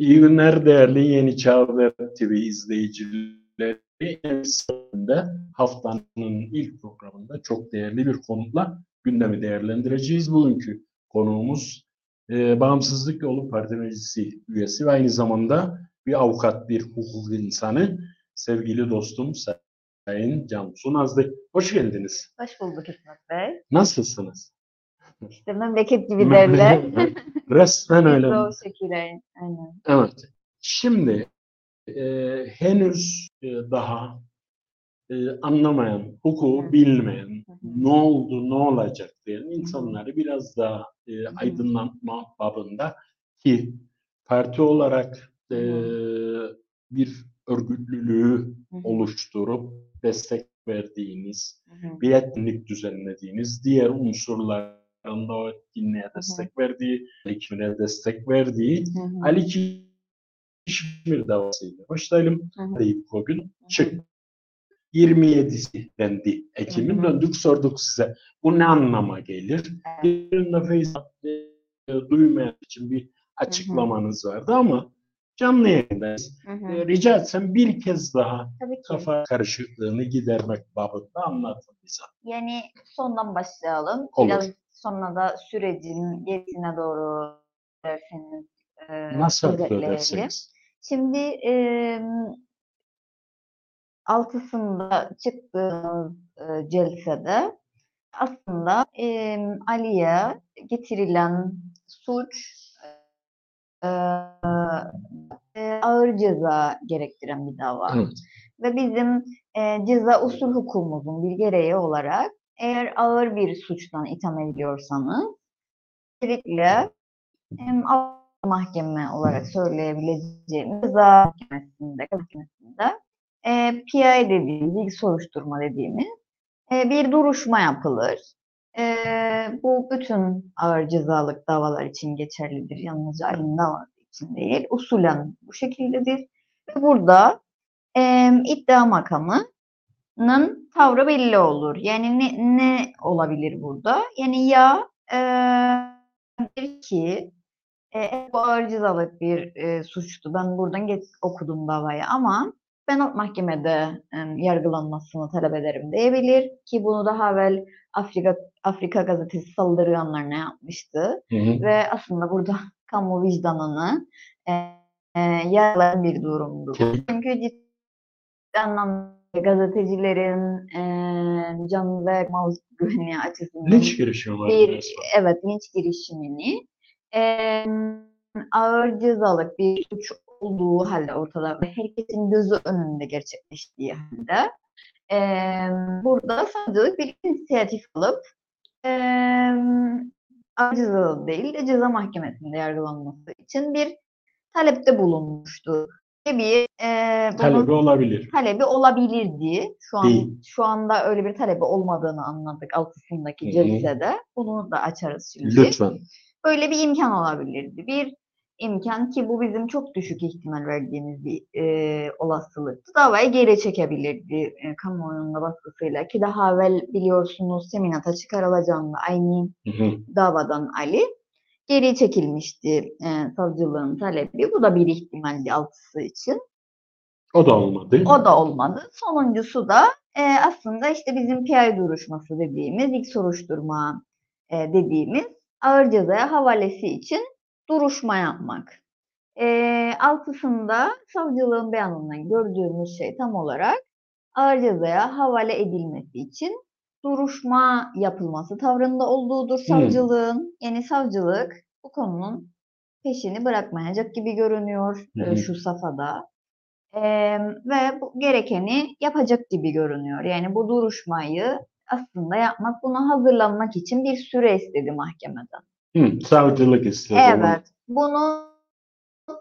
İyi günler değerli Yeni Çağ Haber TV izleyicileri. Haftanın ilk programında çok değerli bir konukla gündemi değerlendireceğiz. Bugünkü konuğumuz e, Bağımsızlık Yolu Parti Meclisi üyesi ve aynı zamanda bir avukat, bir hukuk insanı sevgili dostum Sayın Cansu Nazlı. Hoş geldiniz. Hoş bulduk İsmet Bey. Nasılsınız? İşte memleket gibi derler. Resmen öyle. o şekilde. Aynen. Evet. Şimdi e, henüz e, daha e, anlamayan, hukuku bilmeyen, ne oldu, ne olacak diyen insanları biraz daha e, aydınlatma babında ki parti olarak e, bir örgütlülüğü oluşturup destek verdiğiniz, bir etkinlik düzenlediğiniz, diğer unsurların da o etkinliğe destek verdiği, ekibine destek verdiği Hı hı. Ali Kişmir davasıyla başlayalım. Deyip o gün çık. 27'si dendi. Ekim'in döndük sorduk size. Bu ne anlama gelir? Birinde e, duymayan için bir açıklamanız vardı ama canlı yayındayız. Hı hı. E, rica etsem bir kez daha Tabii ki. kafa karışıklığını gidermek babında anlatın bize. Yani sondan başlayalım. Olur. Biraz sonra da sürecin gerisine doğru derseniz e, Nasıl özetleyelim. ödersiniz? Şimdi e, altısında çıktığımız e, celsede aslında e, Ali'ye getirilen suç e, ağır ceza gerektiren bir dava. Evet. Ve bizim e, ceza usul hukukumuzun bir gereği olarak eğer ağır bir suçtan itham ediliyorsanız özellikle hem mahkeme olarak söyleyebileceğimiz ceza mahkemesinde, mahkemesinde e, PI dediğimiz, ilk soruşturma dediğimiz e, bir duruşma yapılır. E, bu bütün ağır cezalık davalar için geçerlidir. Yalnızca aynı davası için değil. Usulen bu şekildedir. Ve burada e, iddia makamının tavrı belli olur. Yani ne, ne olabilir burada? Yani ya e, der ki e, bu ağır cezalık bir e, suçtu. Ben buradan geç, okudum davayı ama ben o mahkemede e, yargılanmasını talep ederim diyebilir ki bunu daha evvel Afrika Afrika gazetesi saldırganlarına yapmıştı Hı hı. ve aslında burada kamu vicdanını e, e, yaralayan bir durumdu. Çünkü ciddi anlamda gazetecilerin e, can ve mal güvenliği açısından Linç girişimi var. bir biraz. evet linç girişimini e, ağır cezalık bir suç olduğu halde ortada ve herkesin gözü önünde gerçekleştiği halde e, burada savcılık bir inisiyatif alıp e, ağır cezalı değil de ceza mahkemesinde yargılanması için bir talepte bulunmuştu. Bir e, bunun- Talebi olabilir. talebi olabilirdi. Şu an Değil. şu anda öyle bir talebi olmadığını anladık altısındaki celsede. Bunu da açarız şimdi. Lütfen. Böyle bir imkan olabilirdi. Bir imkan ki bu bizim çok düşük ihtimal verdiğimiz bir e, olasılıktı. Davayı geri çekebilirdi e, kamuoyunun da baskısıyla ki daha evvel biliyorsunuz seminata çıkarılacağında aynı Hı hı. davadan Ali geri çekilmişti e, savcılığın talebi. Bu da bir ihtimaldi altısı için. O da olmadı. O da olmadı. Sonuncusu da e, aslında işte bizim PI duruşması dediğimiz, ilk soruşturma e, dediğimiz ağır cezaya havalesi için duruşma yapmak. E, altısında savcılığın beyanından gördüğümüz şey tam olarak ağır cezaya havale edilmesi için duruşma yapılması tavrında olduğudur savcılığın. Yani savcılık bu konunun peşini bırakmayacak gibi görünüyor Hı hı. şu safhada. Eee, ve bu gerekeni yapacak gibi görünüyor. Yani bu duruşmayı aslında yapmak, buna hazırlanmak için bir süre istedi mahkemeden. Hı, savcılık istedi. Evet. Bunu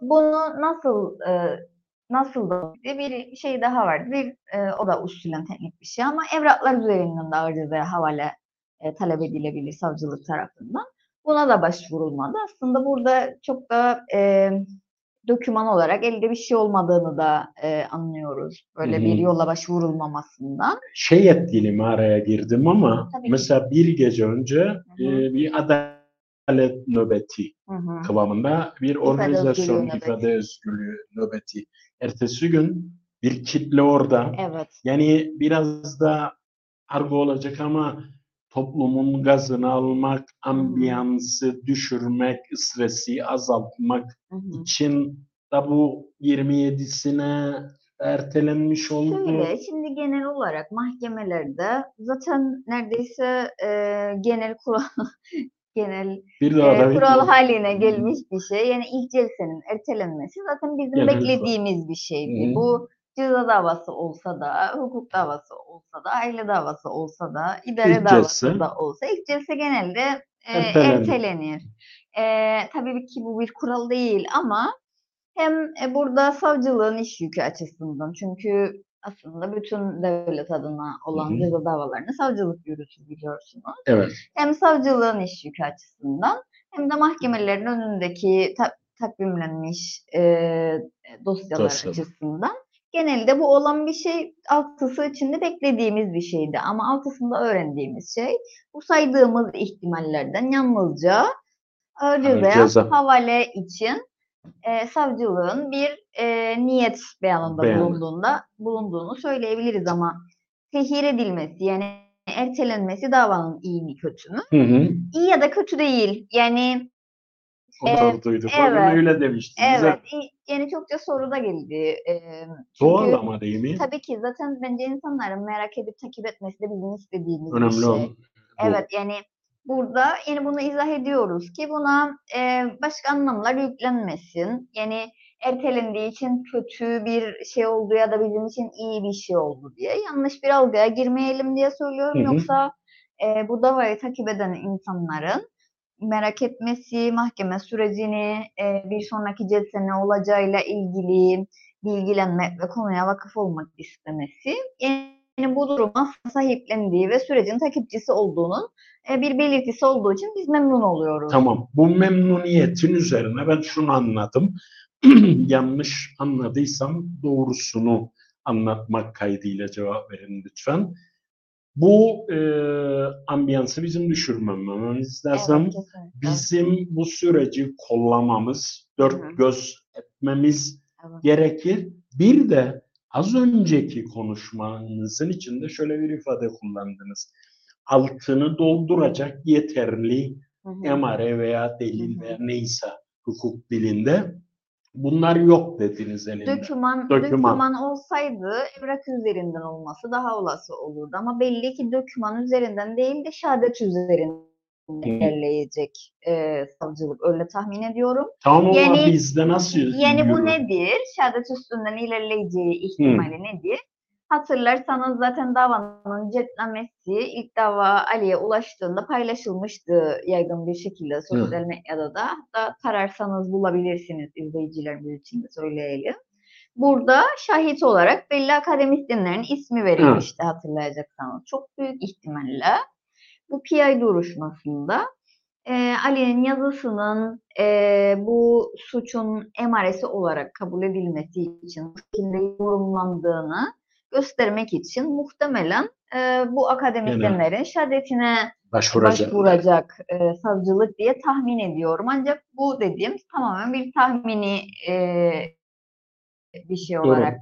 bunu nasıl e, nasıl da bir şey daha vardı. Bir e, o da usulen teknik bir şey ama evraklar üzerinden de ağır cezaya havale e, talep edilebilir savcılık tarafından. Buna da başvurulmadı. Aslında burada çok da e, doküman olarak elde bir şey olmadığını da e, anlıyoruz. Böyle Hı hı. bir yola başvurulmamasından. Şey etkili mi araya girdim ama Tabii mesela bir gece önce hı. e, bir adalet nöbeti Hı hı. kıvamında bir organizasyon ifade özgürlüğü nöbeti. Ertesi gün bir kitle orada. Evet. Yani biraz da argo olacak ama toplumun gazını almak, ambiyansı düşürmek, stresi azaltmak Hı hı. için da bu 27'sine ertelenmiş oldu. Şöyle, şimdi genel olarak mahkemelerde zaten neredeyse e, genel kural genel Bir daha e, kural haline gelmiş bir şey. Yani ilk celsenin ertelenmesi zaten bizim Genel kural. beklediğimiz bir şeydi. Hı. Bu ceza davası olsa da, hukuk davası olsa da, aile davası olsa da, idare İlk davası celse. da olsa ilk celse genelde e, Ertelenir. ertelenir. E, tabii ki bu bir kural değil ama hem e, burada savcılığın iş yükü açısından çünkü aslında bütün devlet adına olan Hı hı. ceza davalarını savcılık yürütür biliyorsunuz. Evet. Hem savcılığın iş yükü açısından hem de mahkemelerin önündeki ta- takvimlenmiş e, dosyalar Dosyalar. açısından genelde bu olan bir şey altısı içinde beklediğimiz bir şeydi ama altısında öğrendiğimiz şey bu saydığımız ihtimallerden yalnızca cezaya ceza. havale için e, savcılığın bir e, niyet beyanında Beyanı. bulunduğunda bulunduğunu söyleyebiliriz ama tehir edilmesi yani ertelenmesi davanın iyi mi kötü mü? Hı hı. İyi ya da kötü değil. Yani Onu da duyduk. O gün evet. öyle demiştiniz. evet iyi- yani çokça soru da geldi. E, çünkü Doğal ama değil mi? tabii ki zaten bence insanların merak edip takip etmesi de bizim istediğimiz bir Önemli şey. olan bu. Evet yani burada yani bunu izah ediyoruz ki buna e, başka anlamlar yüklenmesin. Yani ertelendiği için kötü bir şey oldu ya da bizim için iyi bir şey oldu diye yanlış bir algıya girmeyelim diye söylüyorum. Hı hı. Yoksa e, bu davayı takip eden insanların merak etmesi, mahkeme sürecini, e, bir sonraki celse ne olacağıyla ilgili bilgilenmek ve konuya vakıf olmak istemesi yani bu duruma sahiplendiği ve sürecin takipçisi olduğunun e, bir belirtisi olduğu için biz memnun oluyoruz. Tamam. Bu memnuniyetin üzerine ben şunu anladım. Yanlış anladıysam doğrusunu anlatmak kaydıyla cevap verin lütfen. Bu e, ambiyansı bizim düşürmememiz lazım. Evet, kesinlikle. Bizim bu süreci kollamamız, dört Hı hı. göz etmemiz Evet. gerekir. Bir de az önceki konuşmanızın içinde şöyle bir ifade kullandınız. Altını dolduracak yeterli emare veya delil Hı hı. veya neyse hukuk dilinde bunlar yok dediniz elinde. Döküman, Döküman. döküman olsaydı evrak üzerinden olması daha olası olurdu. Ama belli ki döküman üzerinden değil de şehadet üzerinden ilerleyecek e, savcılık. Öyle tahmin ediyorum. Tamam ama Yani- bizde nasıl Yani bu nedir? Şehadet üstünden ilerleyeceği ihtimali nedir? Hatırlarsanız zaten davanın cetlemesi ilk dava Ali'ye ulaştığında paylaşılmıştı yaygın bir şekilde sosyal medyada da. Hatta tararsanız bulabilirsiniz izleyicilerimiz için de söyleyelim. Burada şahit olarak belli akademisyenlerin ismi verilmişti hatırlayacaksanız. Çok büyük ihtimalle bu PI duruşmasında e, Ali'nin yazısının e, bu suçun emaresi olarak kabul edilmesi için şekilde yorumlandığını göstermek için muhtemelen e, bu akademisyenlerin şehadetine Başvuracak. başvuracak e, savcılık diye tahmin ediyorum. Ancak bu dediğim tamamen bir tahmini e, bir şey Doğru. olarak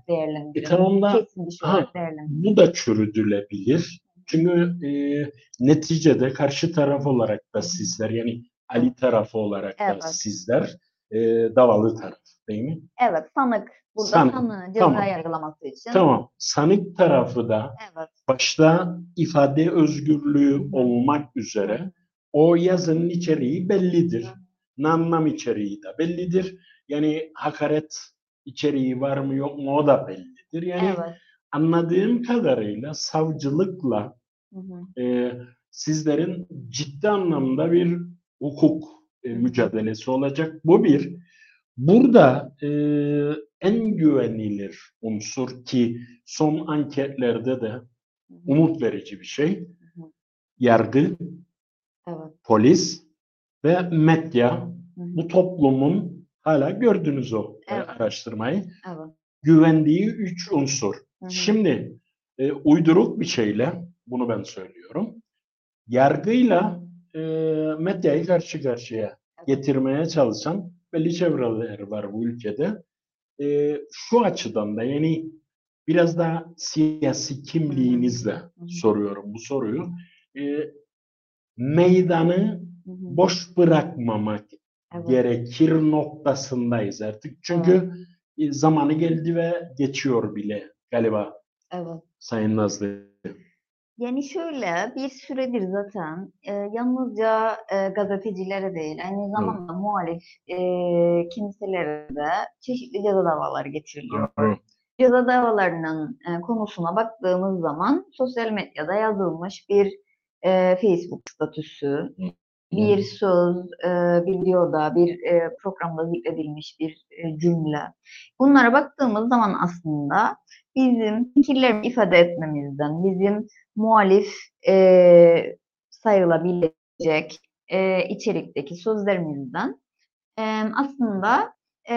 E tamam da Kesin bir şey ha, olarak değerlendiriyorum. bu da çürütülebilir. Çünkü e, neticede karşı taraf olarak da sizler yani Ali tarafı olarak da Evet. sizler e, davalı taraf değil mi? Evet sanık. Burada Sanık, ceza tamam. yargılaması için. Tamam. Sanık tarafı da Evet. başta ifade özgürlüğü olmak üzere o yazının içeriği bellidir. Anlam içeriği de bellidir. Yani hakaret içeriği var mı yok mu o da bellidir. Yani Evet. anladığım kadarıyla savcılıkla Hı hı. e, sizlerin ciddi anlamda bir hukuk e, mücadelesi olacak. Bu bir. Burada e, en güvenilir unsur ki son anketlerde de umut verici bir şey. Yargı, Evet. polis ve medya bu toplumun hala gördünüz o Evet. araştırmayı Evet. güvendiği üç unsur. Hı hı. Şimdi e, uyduruk bir şeyle bunu ben söylüyorum. Yargıyla e, medyayı karşı karşıya getirmeye çalışan belli çevreler var bu ülkede. E, şu açıdan da yani biraz daha siyasi kimliğinizle soruyorum bu soruyu. E, meydanı boş bırakmamak Evet. gerekir noktasındayız artık. Çünkü e, zamanı geldi ve geçiyor bile galiba Evet. Sayın Nazlı. Yani şöyle bir süredir zaten e, yalnızca e, gazetecilere değil aynı zamanda muhalif e, kimselere de çeşitli ceza davaları getiriliyor. Ceza davalarının e, konusuna baktığımız zaman sosyal medyada yazılmış bir e, Facebook statüsü, bir söz, e, bir videoda, bir e, programda zikredilmiş bir e, cümle. Bunlara baktığımız zaman aslında bizim fikirlerimizi ifade etmemizden, bizim muhalif e, sayılabilecek e, içerikteki sözlerimizden e, aslında e,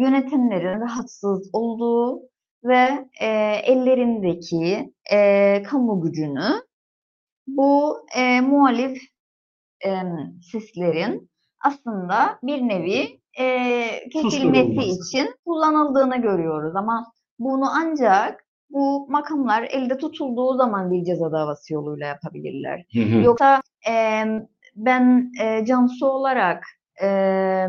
yönetenlerin rahatsız olduğu ve e, ellerindeki e, kamu gücünü bu e, muhalif e, seslerin aslında bir nevi e, kesilmesi için kullanıldığını görüyoruz. Ama bunu ancak bu makamlar elde tutulduğu zaman bir ceza davası yoluyla yapabilirler. Yoksa e, ben e, Cansu olarak e,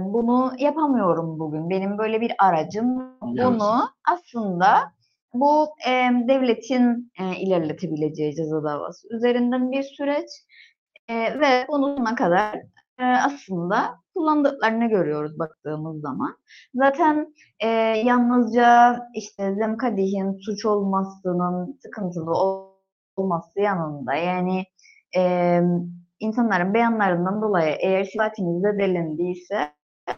bunu yapamıyorum bugün. Benim böyle bir aracım. Bunu aslında bu e, devletin e, ilerletebileceği ceza davası üzerinden bir süreç E, ve bunu sonuna kadar e, aslında kullandıklarını görüyoruz baktığımız zaman. Zaten e, yalnızca işte Zemkadih'in suç olmasının sıkıntılı ol- olması yanında yani e, insanların beyanlarından dolayı eğer siyasetiniz zedelendiyse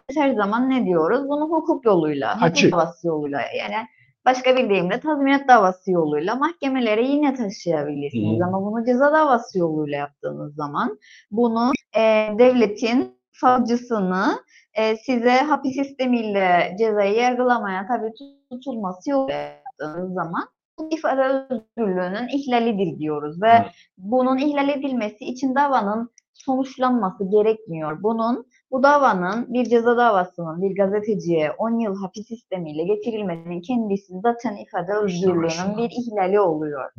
biz her zaman ne diyoruz? Bunu hukuk yoluyla, hukuk davası yoluyla yani başka bir deyimle tazminat davası yoluyla mahkemelere yine taşıyabilirsiniz. Hı. Ama bunu ceza davası yoluyla yaptığınız zaman bunu e, devletin savcısını e, size hapis sistemiyle cezayı yargılamaya tabii tutulması yoluyla yaptığınız zaman ifade özgürlüğünün ihlalidir diyoruz ve Evet. bunun ihlal edilmesi için davanın sonuçlanması gerekmiyor. Bunun bu davanın bir ceza davasının bir gazeteciye 10 yıl hapis sistemiyle getirilmesinin kendisi zaten ifade özgürlüğünün bir ihlali oluyor.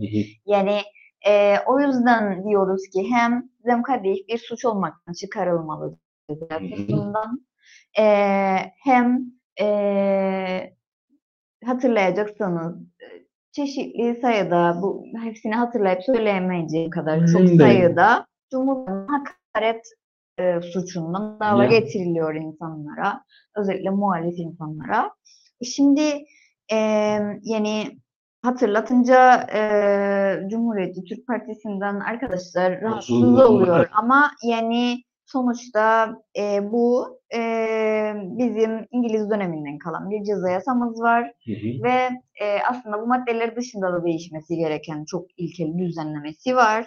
Yani e, o yüzden diyoruz ki hem Zemkadih bir suç olmaktan çıkarılmalı ceza e, hem e, hatırlayacaksanız e, çeşitli sayıda bu hepsini hatırlayıp söyleyemeyeceğim kadar çok sayıda Cumhurbaşkanı hakaret e, suçundan dava Ya. getiriliyor insanlara. Özellikle muhalif insanlara. Şimdi e, yani hatırlatınca e, Cumhuriyetçi Türk Partisi'nden arkadaşlar rahatsız oluyor. Ama yani sonuçta e, bu e, bizim İngiliz döneminden kalan bir ceza yasamız var. Hı hı. Ve e, aslında bu maddeler dışında da değişmesi gereken çok ilkeli düzenlemesi var.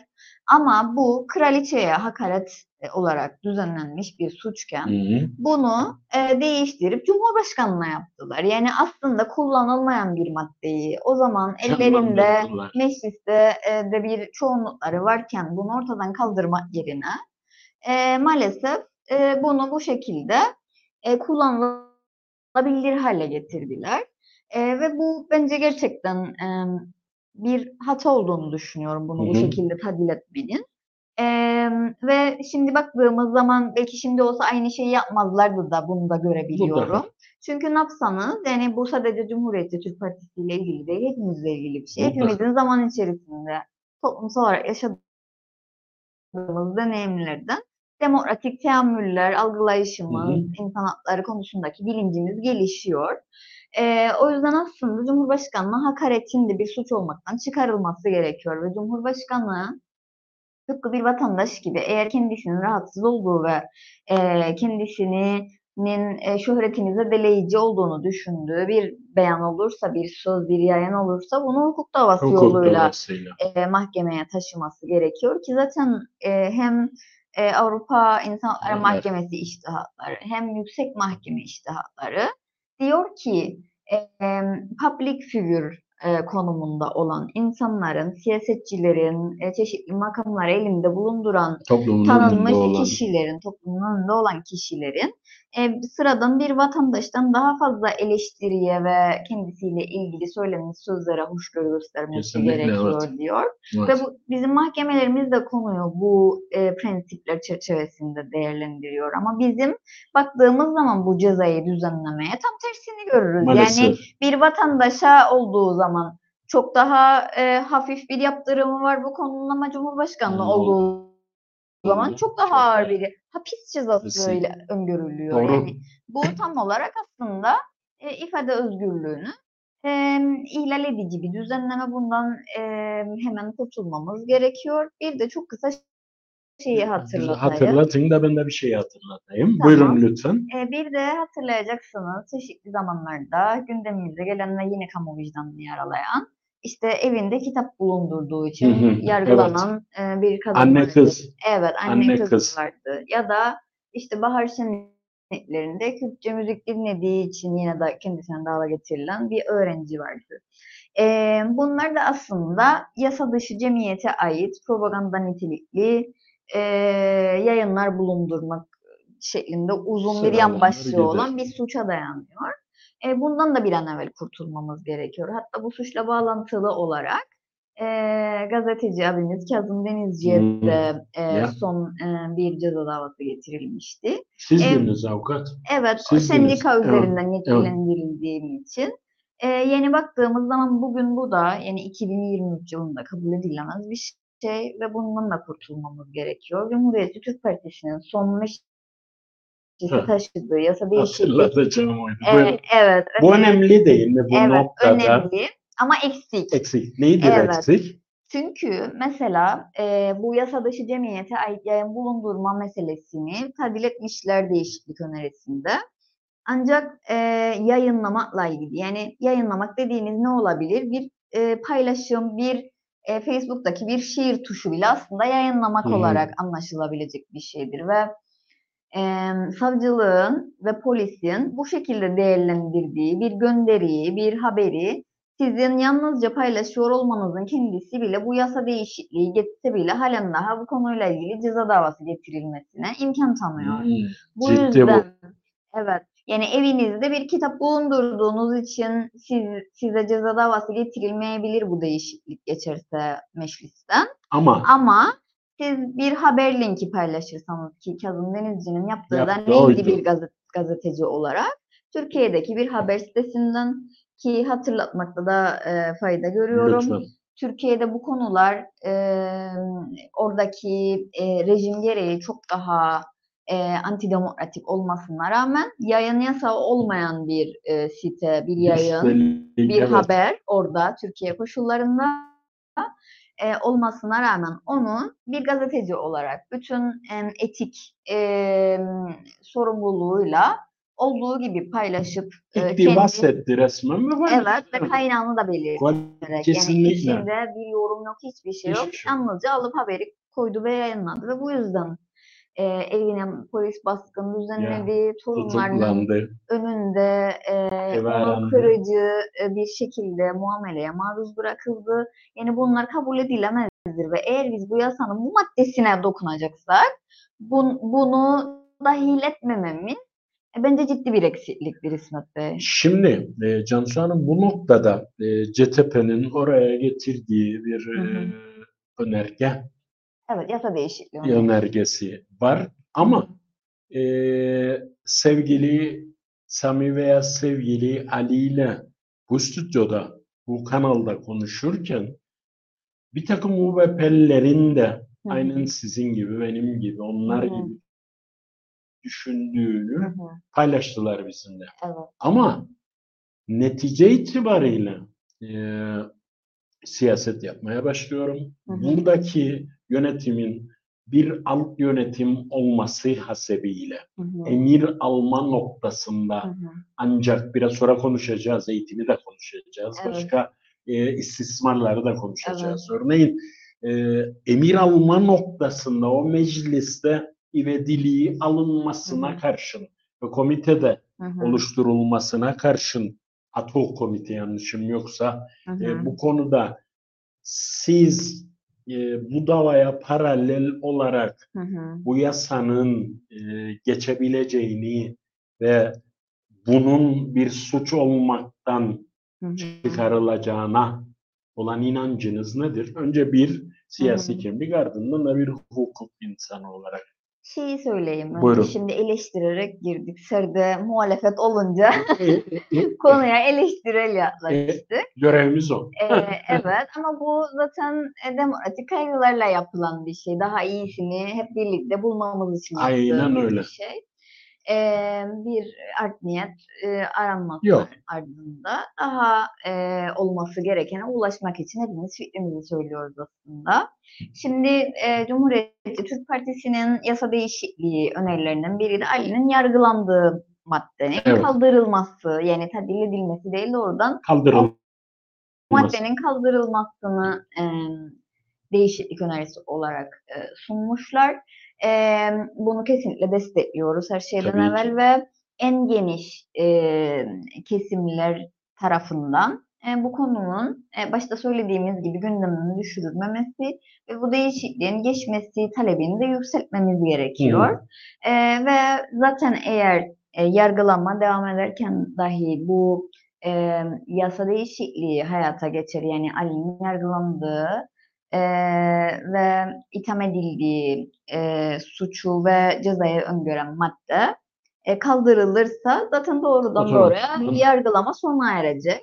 Ama bu kraliçeye hakaret e, olarak düzenlenmiş bir suçken Hı hı. bunu e, değiştirip Cumhurbaşkanlığına yaptılar. Yani aslında kullanılmayan bir maddeyi o zaman ellerinde mecliste e, de bir çoğunlukları varken bunu ortadan kaldırmak yerine e, maalesef e, bunu bu şekilde e, kullanılabilir hale getirdiler. E, ve bu bence gerçekten e, bir hata olduğunu düşünüyorum bunu Hı bu hı. şekilde tadil etmenin. E, ve şimdi baktığımız zaman belki şimdi olsa aynı şeyi yapmazlardı da bunu da görebiliyorum. Mutlaka. Çünkü ne yapsanız yani bu sadece Cumhuriyetçi Türk Partisi ile ilgili değil, hepimizle ilgili bir şey. Mutlaka. Hepimizin zaman içerisinde toplumsal olarak yaşadığımız deneyimlerden demokratik teamüller, algılayışımız, Hı hı. insan hakları konusundaki bilincimiz gelişiyor. Ee, o yüzden aslında Cumhurbaşkanlığı hakaretin de bir suç olmaktan çıkarılması gerekiyor ve Cumhurbaşkanlığı tıpkı bir vatandaş gibi eğer kendisinin rahatsız olduğu ve e, kendisinin e, şöhretini zedeleyici olduğunu düşündüğü bir beyan olursa, bir söz, bir yayın olursa bunu hukuk davası Hukuk yoluyla davasıyla. e, mahkemeye taşıması gerekiyor ki zaten e, hem e, Avrupa İnsan Hakları Evet. Mahkemesi iştihatları hem Yüksek Mahkeme iştihatları diyor ki e, public figure e, konumunda olan insanların, siyasetçilerin, e, çeşitli makamları elinde bulunduran Toplumun tanınmış olan. kişilerin, toplumun önünde olan kişilerin e, sıradan bir vatandaştan daha fazla eleştiriye ve kendisiyle ilgili söylenmiş sözlere hoşgörü göstermesi gerekiyor evet. diyor. Evet. Ve bu, bizim mahkemelerimiz de konuyu bu e, prensipler çerçevesinde değerlendiriyor. Ama bizim baktığımız zaman bu cezayı düzenlemeye tam tersini görürüz. Yani Maalesef. bir vatandaşa olduğu zaman çok daha e, hafif bir yaptırımı var bu konunun ama Cumhurbaşkanlığı Hmm. olduğu zaman çok daha ağır bir hapis cezası ile öngörülüyor. Doğru. Yani bu tam olarak aslında e, ifade özgürlüğünü e, ihlal edici bir düzenleme. Bundan e, hemen kurtulmamız gerekiyor. Bir de çok kısa şeyi hatırlatayım. Hatırlatın da ben de bir şey hatırlatayım. Tamam. Buyurun lütfen. E, bir de hatırlayacaksınız çeşitli zamanlarda gündemimize gelen ve yine kamu vicdanını yaralayan işte evinde kitap bulundurduğu için Hı hı, yargılanan e, bir kadın Anne vardı. kız. Evet anne, Anne kız, kız. vardı. Ya da işte bahar şenliklerinde Kürtçe müzik dinlediği için yine de kendisine dava getirilen bir öğrenci vardı. E, bunlar da aslında yasa dışı cemiyete ait propaganda nitelikli e, yayınlar bulundurmak şeklinde uzun bir yan başlığı olan bir suça dayanıyor. E, bundan da bir an evvel kurtulmamız gerekiyor. Hatta bu suçla bağlantılı olarak e, gazeteci abimiz Kazım Denizci'ye hmm. de e, son e, bir ceza davası getirilmişti. Siz e, biriniz avukat. Evet, Siz sendika biriniz. üzerinden evet. yetkilendirildiğim evet. için. E, yeni baktığımız zaman bugün bu da yani 2023 yılında kabul edilemez bir şey ve bundan da kurtulmamız gerekiyor. Cumhuriyetçi Türk Partisi'nin son 5 meclisi taşıdığı yasa değişikliği. Şey evet, evet. Bu önemli, değil mi bu evet, noktada? önemli ama eksik. Eksikliği direktik. Evet. Çünkü mesela e, bu yasa dışı cemiyete ait yayın bulundurma meselesini tadil etmişler değişiklik önerisinde. Ancak e, yayınlamakla ilgili yani yayınlamak dediğiniz ne olabilir? Bir e, paylaşım, bir e, Facebook'taki bir şiir tuşu bile aslında yayınlamak hmm. olarak anlaşılabilecek bir şeydir ve e, savcılığın ve polisin bu şekilde değerlendirdiği bir gönderiyi, bir haberi sizin yalnızca paylaşıyor olmanızın kendisi bile bu yasa değişikliği geçse bile halen daha bu konuyla ilgili ceza davası getirilmesine imkan tanıyor. Hmm, Bu yüzden bu. evet yani evinizde bir kitap bulundurduğunuz için siz, size ceza davası getirilmeyebilir bu değişiklik geçerse meclisten. Ama Ama siz bir haber linki paylaşırsanız ki Kazım Denizci'nin yaptığı da neydi oydu. bir gazet, gazeteci olarak Türkiye'deki bir haber sitesinden ki hatırlatmakta da e, fayda görüyorum. lütfen. Türkiye'de bu konular e, oradaki e, rejim gereği çok daha e, antidemokratik olmasına rağmen yayın yasağı olmayan bir e, site, bir yayın, Üstelik, bir evet. haber orada Türkiye koşullarında e, olmasına rağmen onu bir gazeteci olarak bütün em, etik e, sorumluluğuyla olduğu gibi paylaşıp e, Fikri bahsetti resmen ve var. Evet ve kaynağını da belirterek. Yani Kesinlikle. içinde bir yorum yok, hiçbir şey yok. Hiçbir şey. Yalnızca alıp haberi koydu ve yayınladı ve bu yüzden e, evine polis baskın düzenledi, torunlarının Tutuklandı. önünde e, onu kırıcı e, bir şekilde muameleye maruz bırakıldı. Yani bunlar kabul edilemezdir ve eğer biz bu yasanın bu maddesine dokunacaksak bun- bunu dahil etmememiz e, bence ciddi bir eksikliktir İsmet Bey. Şimdi e, Cansu Hanım bu noktada e, CTP'nin oraya getirdiği bir Hı hı. e, önerge, Evet yasa değişikliği. önergesi var. Ama e, sevgili Sami veya sevgili Ali ile bu stüdyoda, bu kanalda konuşurken bir takım UBP'lilerin de Hı aynen sizin gibi, benim gibi, onlar Hı gibi düşündüğünü hı. paylaştılar bizimle. Evet. Ama netice itibariyle e, siyaset yapmaya başlıyorum. Hı hı. Buradaki yönetimin bir alt yönetim olması hasebiyle Hı hı. emir alma Hı noktasında hı. ancak biraz sonra konuşacağız, eğitimi de konuşacağız, Evet. başka e, istismarları da konuşacağız. Örneğin e, emir alma noktasında o mecliste ivediliği alınmasına Hı hı. karşın ve komitede Hı hı. oluşturulmasına karşın hoc komite yanlışım yoksa Hı hı. e, bu konuda siz e, bu davaya paralel olarak Hı hı. bu yasanın e, geçebileceğini ve bunun bir suç olmaktan Hı hı. çıkarılacağına olan inancınız nedir? Önce bir siyasi Hı hı. kimlik ardından da bir hukuk insanı olarak. Şeyi söyleyeyim önce. Buyurun. Şimdi eleştirerek girdik. Serde muhalefet olunca E, e, konuya eleştirel yaklaştık. Görevimiz o. Ee, evet ama bu zaten e, demokratik kaygılarla yapılan bir şey. Daha iyisini hep birlikte bulmamız için Aynen öyle. bir şey. Ee, bir art niyet e, aranması Yok. ardında daha e, olması gerekene ulaşmak için hepimiz fikrimizi söylüyoruz aslında. Şimdi e, Cumhuriyetçi Türk Partisi'nin yasa değişikliği önerilerinden biri de Ali'nin yargılandığı maddenin Evet. kaldırılması yani tadil edilmesi değil doğrudan Kaldırılmaz. maddenin kaldırılmasını e, değişiklik önerisi olarak e, sunmuşlar. E, bunu kesinlikle destekliyoruz her şeyden Tabii ki. evvel ve en geniş e, kesimler tarafından e, bu konunun e, başta söylediğimiz gibi gündeminin düşürülmemesi ve bu değişikliğin geçmesi talebini de yükseltmemiz gerekiyor. E, ve zaten eğer e, yargılama devam ederken dahi bu e, yasa değişikliği hayata geçer. Yani Ali'nin yargılandığı e, ve itham edildiği e, suçu ve cezayı öngören madde e, kaldırılırsa zaten doğrudan Otomatik. doğruya yargılama sona erecek.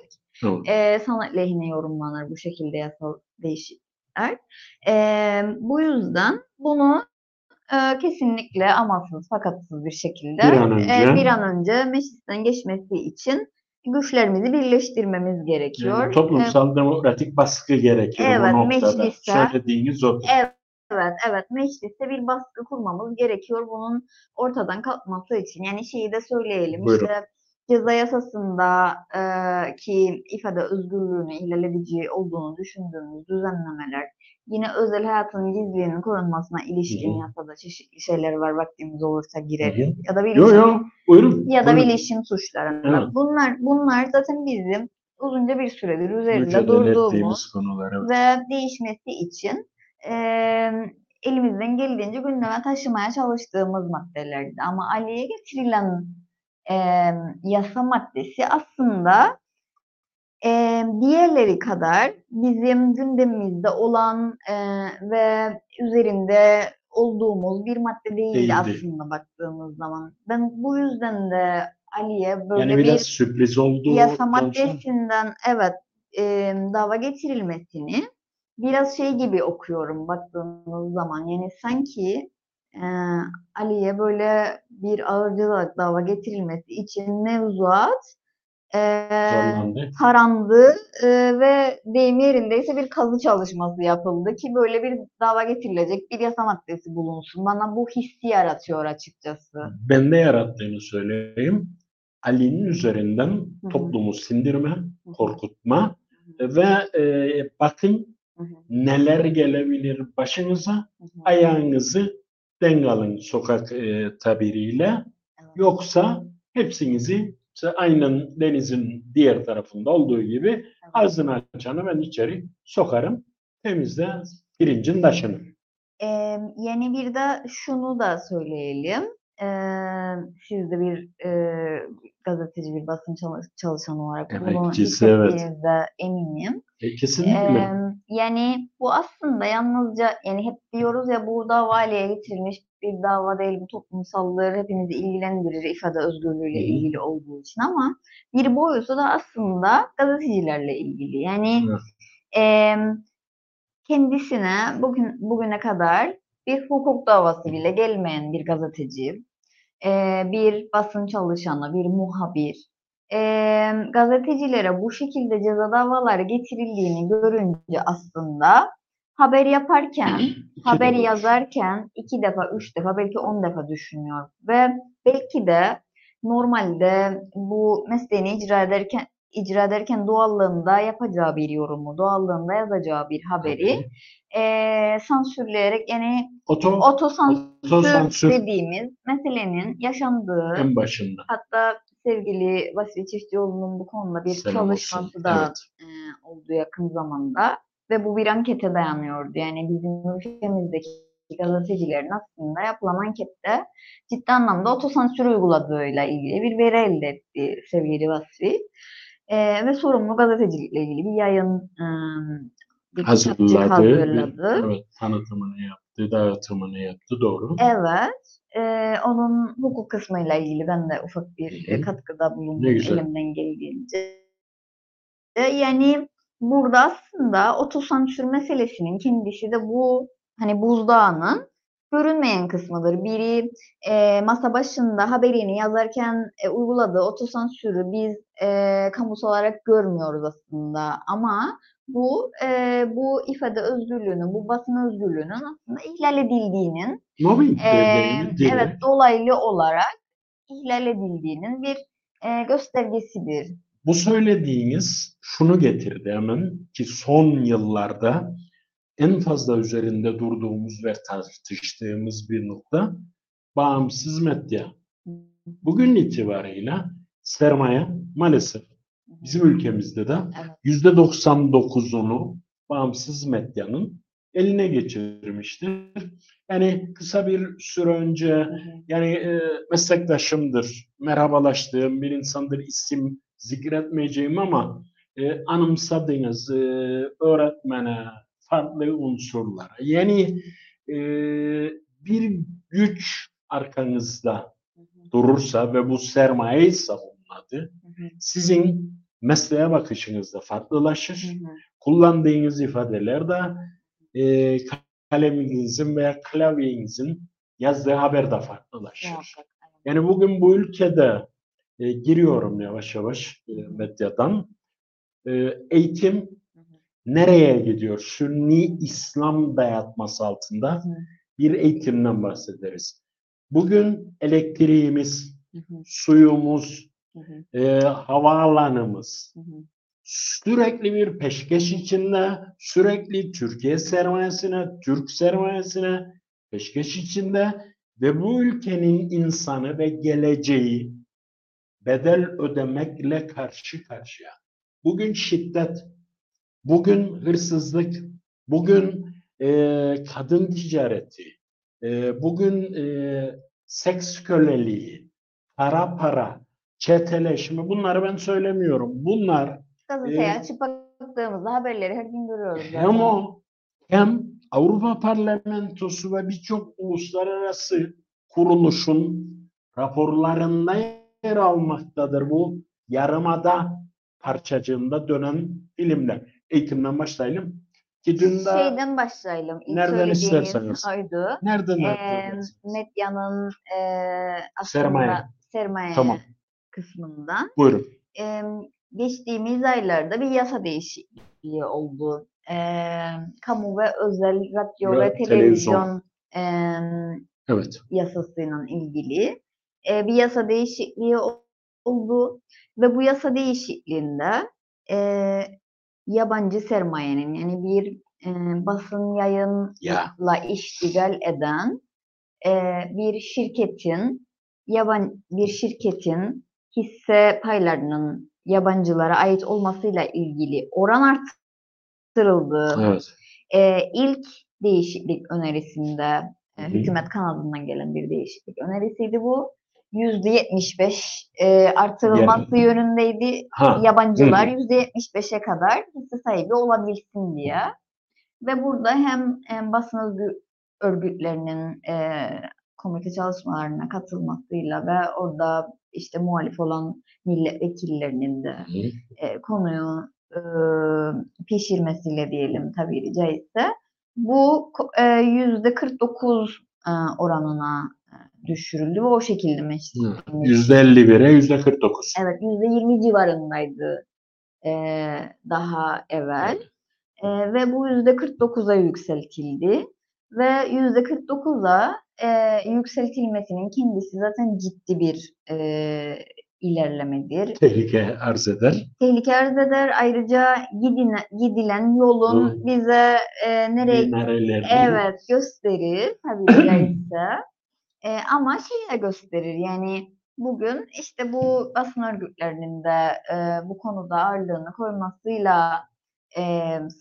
E, sanat lehine yorumlanır bu şekilde yasal değişiklikler. E, bu yüzden bunu e, kesinlikle amasız fakatsız bir şekilde Bir an e, önce. bir an önce meclisten geçmesi için güçlerimizi birleştirmemiz gerekiyor. Yani toplumsal demokratik baskı gerekir Evet, bu noktada. mecliste- Söylediğiniz o. Evet, evet, evet. Mecliste bir baskı kurmamız gerekiyor bunun ortadan kalkması için. Yani şeyi de söyleyelim. Buyurun. İşte ceza yasasında e, ki ifade özgürlüğünü ihlal edici olduğunu düşündüğümüz düzenlemeler, yine özel hayatın gizliliğinin korunmasına ilişkin Hı hı. yasada çeşitli şeyler var vaktimiz olursa girelim. Ya da Yo bilişim yo buyurun. ya da buyurun. bilişim suçlarında. Evet. Bunlar bunlar zaten bizim uzunca bir süredir üzerinde Mücadele durduğumuz konular. Evet. ve değişmesi için eee, elimizden geldiğince gündeme taşımaya çalıştığımız maddelerdi. Ama Ali'ye getirilen eee, yasa maddesi aslında eee, diğerleri kadar bizim gündemimizde olan eee, ve üzerinde olduğumuz bir madde değildi Değildi. aslında baktığımız zaman. Ben bu yüzden de Ali'ye böyle Yani bir biraz sürpriz oldu. yasa maddesinden evet e, dava getirilmesini biraz şey gibi okuyorum baktığınız zaman. Yani sanki e, Ali'ye böyle bir ağırcılık dava getirilmesi için mevzuat e, tarandı e, ve deyim yerindeyse bir kazı çalışması yapıldı ki böyle bir dava getirilecek bir yasa maddesi bulunsun. Bana bu hissi yaratıyor açıkçası. Bende yarattığını söyleyeyim. Ali'nin üzerinden hı. toplumu sindirme, korkutma ve e, bakın Hı hı, neler gelebilir başınıza, hı hı. ayağınızı denk alın sokak e, tabiriyle. Evet. Yoksa hepsinizi işte aynen denizin diğer tarafında olduğu gibi ağzını açanı ben içeri sokarım. Temizle pirincin taşını. Eee, yani bir de şunu da söyleyelim. Eee, siz de bir eee, gazeteci, bir basın çalış- çalışanı olarak Emekçisi, evet. eminim. E, kesinlikle. Eee, yani bu aslında yalnızca yani hep diyoruz ya bu dava Ali'ye getirilmiş bir dava değil, bu toplumsallığı hepimizi ilgilendirir ifade özgürlüğüyle ilgili olduğu için ama bir boyutu da aslında gazetecilerle ilgili. Yani Evet. eee, kendisine bugün bugüne kadar bir hukuk davası bile gelmeyen bir gazeteci, eee, bir basın çalışanı, bir muhabir, eee, gazetecilere bu şekilde ceza davaları getirildiğini görünce aslında haber yaparken, İki haber defa. yazarken iki defa, üç defa, belki on defa düşünüyor ve belki de normalde bu mesleğini icra ederken icra ederken doğallığında yapacağı bir yorumu, doğallığında yazacağı bir haberi eee, sansürleyerek yani Oto, otosansür otosansür dediğimiz meselenin yaşandığı en başında. hatta sevgili Vasfi Çiftçioğlu'nun bu konuda bir Selam çalışması olsun. da Evet. e, oldu yakın zamanda ve bu bir ankete dayanıyordu. Yani bizim ülkemizdeki gazetecilerin aslında yapılan ankette ciddi anlamda otosansür uyguladığıyla ilgili bir veri elde etti sevgili Vasfi. E, ve sorumlu gazetecilikle ilgili bir yayın e, bir Hazırladı. hazırladı. Evet, tanıtımını yaptı, dağıtımını yaptı. Doğru. Evet. Ee, onun hukuk kısmıyla ilgili ben de ufak bir Hı e, katkıda bulundum elimden geldiğince. E, Yani burada aslında otosansür meselesinin kendisi de bu hani buzdağının görünmeyen kısmıdır. Biri e, masa başında haberini yazarken e, uyguladığı otosansürü biz e, kamusal olarak görmüyoruz aslında ama bu e, bu ifade özgürlüğünün, bu basın özgürlüğünün aslında ihlal edildiğinin Mobbing mi? evet dolaylı olarak ihlal edildiğinin bir e, göstergesidir. Bu söylediğiniz şunu getirdi hemen ki son yıllarda en fazla üzerinde durduğumuz ve tartıştığımız bir nokta bağımsız medya. Bugün itibarıyla sermaye maalesef bizim ülkemizde de yüzde 99'unu bağımsız medyanın eline geçirmiştir. Yani kısa bir süre önce yani e, meslektaşımdır, merhabalaştığım bir insandır, isim zikretmeyeceğim ama e, anımsadığınız e, öğretmene, farklı unsurlara, yani e, bir güç arkanızda Hı hı. durursa ve bu sermayeyi savunmadı, Hı hı. sizin mesleğe bakışınız da farklılaşır. Hı hı. Kullandığınız ifadeler de e, kaleminizin veya klavyenizin yazdığı haber de farklılaşır. Muhakkak. Yani bugün bu ülkede e, giriyorum yavaş yavaş e, medyadan. E, eğitim nereye gidiyor? Sünni İslam dayatması altında bir eğitimden bahsederiz. Bugün elektriğimiz, suyumuz, e, havaalanımız sürekli bir peşkeş içinde, sürekli Türkiye sermayesine, Türk sermayesine peşkeş içinde ve bu ülkenin insanı ve geleceği bedel ödemekle karşı karşıya. Bugün şiddet, bugün hırsızlık, bugün e, kadın ticareti, e, bugün e, seks köleliği, para para, çeteleşme bunları ben söylemiyorum. Bunlar Gazeteye Ee, açıp baktığımızda haberleri her gün görüyoruz. hem o hem Avrupa Parlamentosu ve birçok uluslararası kuruluşun raporlarında yer almaktadır bu yarımada parçacığında dönen bilimler. Eğitimden başlayalım. Ki dün de Şeyden başlayalım. İlk Nereden isterseniz. oydu. nereden Ee, medyanın e, aslında Sermaye. sermaye Tamam. kısmından. Buyurun. Ee, geçtiğimiz aylarda bir yasa değişikliği oldu. Ee, kamu ve özel radyo Ra- ve televizyon e, Evet. yasasıyla ilgili e, bir yasa değişikliği oldu ve bu yasa değişikliğinde e, yabancı sermayenin yani bir e, basın yayınla iştigal eden e, bir şirketin yaban bir şirketin hisse paylarının yabancılara ait olmasıyla ilgili oran arttırıldı. Evet. E, ilk değişiklik önerisinde e, hükümet kanadından gelen bir değişiklik önerisiydi bu. %75 e, artırılması yönündeydi. Ha. Yabancılar hı hı. %75'e kadar hisse sahibi olabilsin diye. Ve burada hem, hem basın örgütlerinin e, komite çalışmalarına katılmasıyla ve orada işte muhalif olan milletvekillerinin de Hı. e, konuyu e, pişirmesiyle diyelim tabiri caizse bu yüzde 49 e, oranına düşürüldü ve o şekilde. Hı. %51'e %49. Evet yüzde 20 civarındaydı e, daha evvel E, ve bu yüzde 49'a yükseltildi ve yüzde 49'a e, yükseltilmesinin kendisi zaten ciddi bir e, ilerlemedir. Tehlike arz eder. tehlike arz eder. Ayrıca gidine, gidilen yolun Hı. bize e, nereye evet gösterir tabii caizse. E, ama şeyi de gösterir yani bugün işte bu basın örgütlerinin de e, bu konuda ağırlığını koymasıyla e,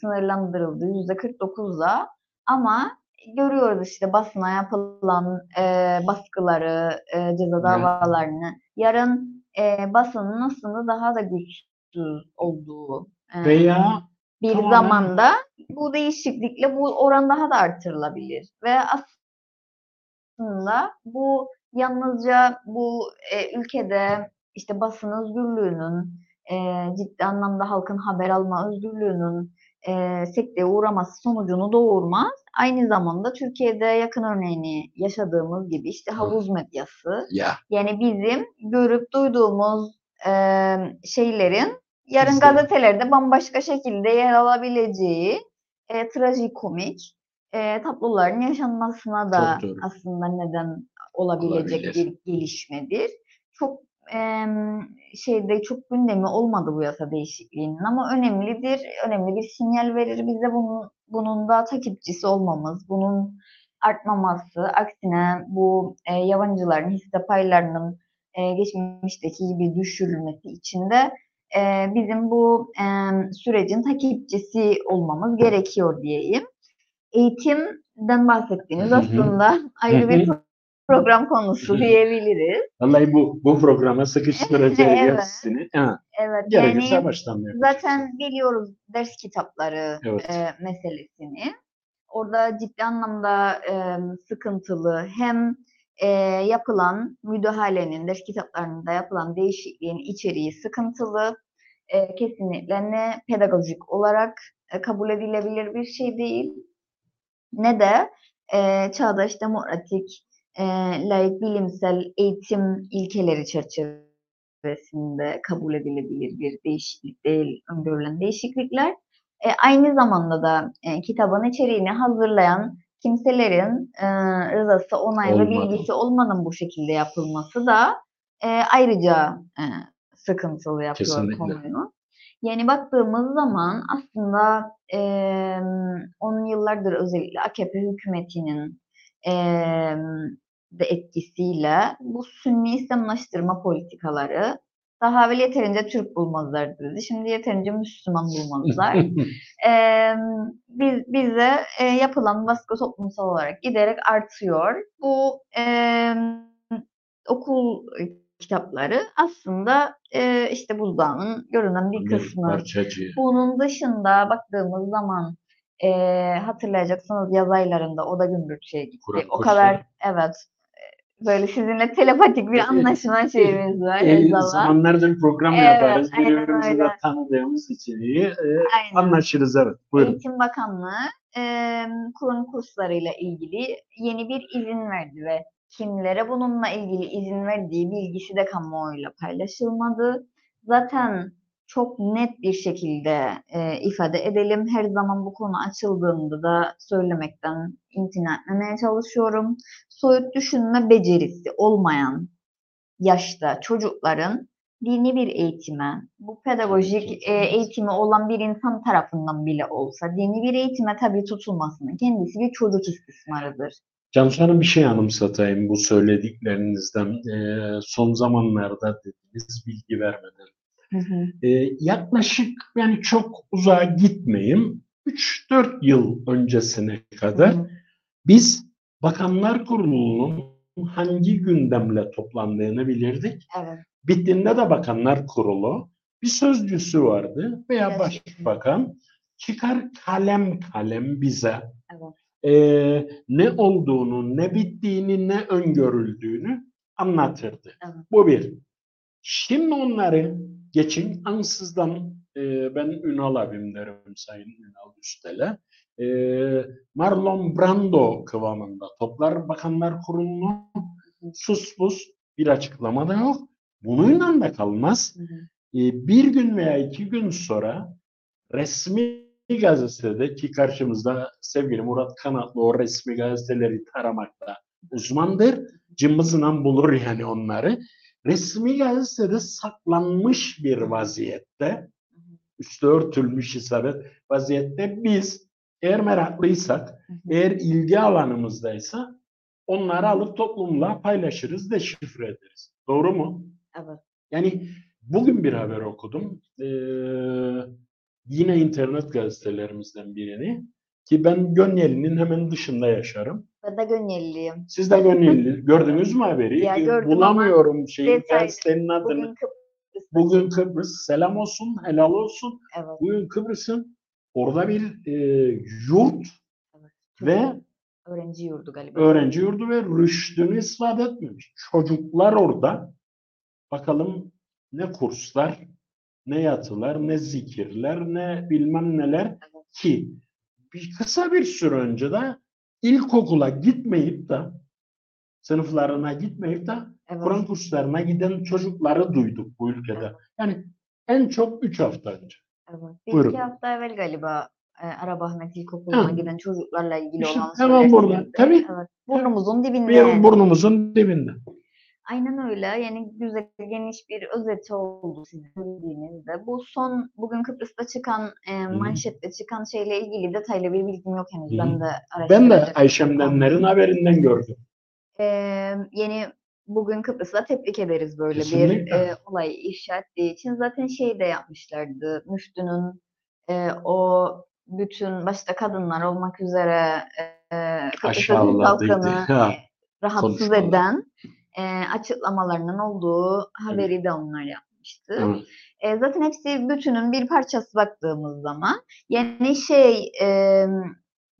sınırlandırıldı yüzde 49'a ama görüyoruz işte basına yapılan e, baskıları, e, ceza davalarını. Yarın e, basının aslında daha da güçsüz olduğu e, Veya bir tamamen- zamanda bu değişiklikle bu oran daha da artırılabilir ve aslında bu yalnızca bu e, ülkede işte basın özgürlüğünün e, ciddi anlamda halkın haber alma özgürlüğünün e, sekteye uğraması sonucunu doğurmaz. Aynı zamanda Türkiye'de yakın örneğini yaşadığımız gibi işte havuz medyası. Ya. Yani bizim görüp duyduğumuz e, şeylerin yarın İşte- gazetelerde bambaşka şekilde yer alabileceği e, trajikomik e, tabloların yaşanmasına da Çok doğru. aslında neden olabilecek Olabilir. bir gelişmedir. Çok e, şeyde çok gündemi olmadı bu yasa değişikliğinin ama önemlidir. Önemli bir sinyal verir bize bunun, bunun da takipçisi olmamız, bunun artmaması, aksine bu e, yabancıların hisse paylarının e, geçmişteki gibi düşürülmesi için de e, bizim bu e, sürecin takipçisi olmamız gerekiyor diyeyim. Eğitimden bahsettiğiniz aslında ayrı bir program konusu diyebiliriz. vallahi bu bu programa sıkıştıracağız Evet. hepsini. Ha, Evet gerekirse yani baştan zaten biliyoruz ders kitapları Evet. e, meselesini. Orada ciddi anlamda e, sıkıntılı hem e, yapılan müdahalenin, ders kitaplarında yapılan değişikliğin içeriği sıkıntılı. E, kesinlikle ne pedagojik olarak e, kabul edilebilir bir şey değil ne de e, çağdaş demokratik, e, layık bilimsel eğitim ilkeleri çerçevesinde kabul edilebilir bir değişiklik değil, öngörülen değişiklikler. E, aynı zamanda da e, kitabın içeriğini hazırlayan kimselerin e, rızası, onay ve bilgisi olmadan bu şekilde yapılması da e, ayrıca e, sıkıntılı yapıyor Kesinlikle. konuyu. Yani baktığımız zaman aslında e, onun yıllardır özellikle AKP hükümetinin e, de etkisiyle bu Sünni İslamlaştırma politikaları daha evvel yeterince Türk bulmazlar dedi. Şimdi yeterince Müslüman bulmazlar. Eee, biz, bize e, yapılan baskı toplumsal olarak giderek artıyor. Bu eee, okul kitapları aslında e, işte buzdağının görünen bir Bir kısmı. parçacı. Bunun dışında baktığımız zaman e, hatırlayacaksınız yaz aylarında o da gümbürtüye gitti. Kur'an o kadar evet e, böyle sizinle telepatik bir anlaşma şeyimiz var. E, Özal'la. zamanlardır program Evet, yaparız. Birbirimizi de tanıdığımız için iyi. E, Aynen. anlaşırız evet. Buyurun. Eğitim Bakanlığı e, Kur'an kurslarıyla ilgili yeni bir izin verdi ve kimlere bununla ilgili izin verdiği bilgisi de kamuoyuyla paylaşılmadı. Zaten çok net bir şekilde e, ifade edelim. Her zaman bu konu açıldığında da söylemekten imtina etmemeye çalışıyorum. Soyut düşünme becerisi olmayan yaşta çocukların dini bir eğitime, bu pedagojik e, eğitimi olan bir insan tarafından bile olsa dini bir eğitime tabii tutulmasının kendisi bir çocuk istismarıdır. Cansu Hanım bir şey anımsatayım bu söylediklerinizden. E, son zamanlarda dediğiniz bilgi vermeden. E, yaklaşık yani çok uzağa gitmeyeyim. 3-4 yıl öncesine kadar biz Bakanlar Kurulu'nun hangi gündemle toplandığını bilirdik. Evet. Bittiğinde de Bakanlar Kurulu bir sözcüsü vardı veya Evet. başbakan çıkar kalem kalem bize Evet. Eee, ne olduğunu, ne bittiğini, ne öngörüldüğünü anlatırdı. Evet. Bu bir. Şimdi onları geçin ansızdan eee, ben Ünal abim derim Sayın Ünal Üstel'e. Eee, Marlon Brando kıvamında toplar Bakanlar Kurulu'nu sus pus bir açıklama da yok. Bununla da kalmaz. E, bir gün veya iki gün sonra resmi gazetede ki karşımızda sevgili Murat Kanatlı o resmi gazeteleri taramakta uzmandır. Cımbızla bulur yani onları. Resmi gazetede saklanmış bir vaziyette, üstü örtülmüş isabet vaziyette biz eğer meraklıysak, eğer ilgi alanımızdaysa onları alıp toplumla paylaşırız, deşifre ederiz. Doğru mu? Evet. Yani bugün bir haber okudum. Ee, yine internet gazetelerimizden birini. Ki ben Gönyeli'nin hemen dışında yaşarım. Ben de Gönyeliliyim. Siz de Gönyeli. Gördünüz mü haberi? Ya gördüm Bulamıyorum şeyin detay- gazetenin adını. Bugün Kıbrıs'ta Bugün Kıbrıs selam olsun, helal olsun. Evet. Bugün Kıbrıs'ın orada bir e, yurt evet. ve öğrenci yurdu galiba. öğrenci yurdu ve rüştünü ispat etmemiş. Çocuklar orada bakalım ne kurslar, ne yatılar, ne zikirler, ne bilmem neler ki bir kısa bir süre önce de ilkokula gitmeyip de sınıflarına gitmeyip de Evet. Kur'an kurslarına giden çocukları duyduk bu ülkede. Yani en çok 3 hafta önce. Evet. Bir Buyurun. iki hafta evvel galiba e, Arap Ahmet İlkokulu'na Ha. giden çocuklarla ilgili İşte olan hemen burada. Tabii. Evet. Burnumuzun dibinde. Bir burnumuzun dibinde. Aynen öyle. Yani güzel, geniş bir özeti oldu sizin dediğinizde. Bu son, bugün Kıbrıs'ta çıkan, e, manşette çıkan şeyle ilgili detaylı bir bilgim yok henüz. Hı. Ben de Ben de araştıracak Ayşem Denler'in haberinden gördüm. Ee, yeni bugün Kıbrıs'ta tebrik ederiz böyle bir Kesinlikle. e, olay ifşa ettiği için. Zaten şey de yapmışlardı. Müftünün e, o bütün başta kadınlar olmak üzere e, Aşağıladıydı. halkını Ha, e, rahatsız konuşmalar. eden e, açıklamalarının olduğu haberi de onlar yapmıştı. evet. E, zaten hepsi bütünün bir parçası baktığımız zaman. Yani şey e,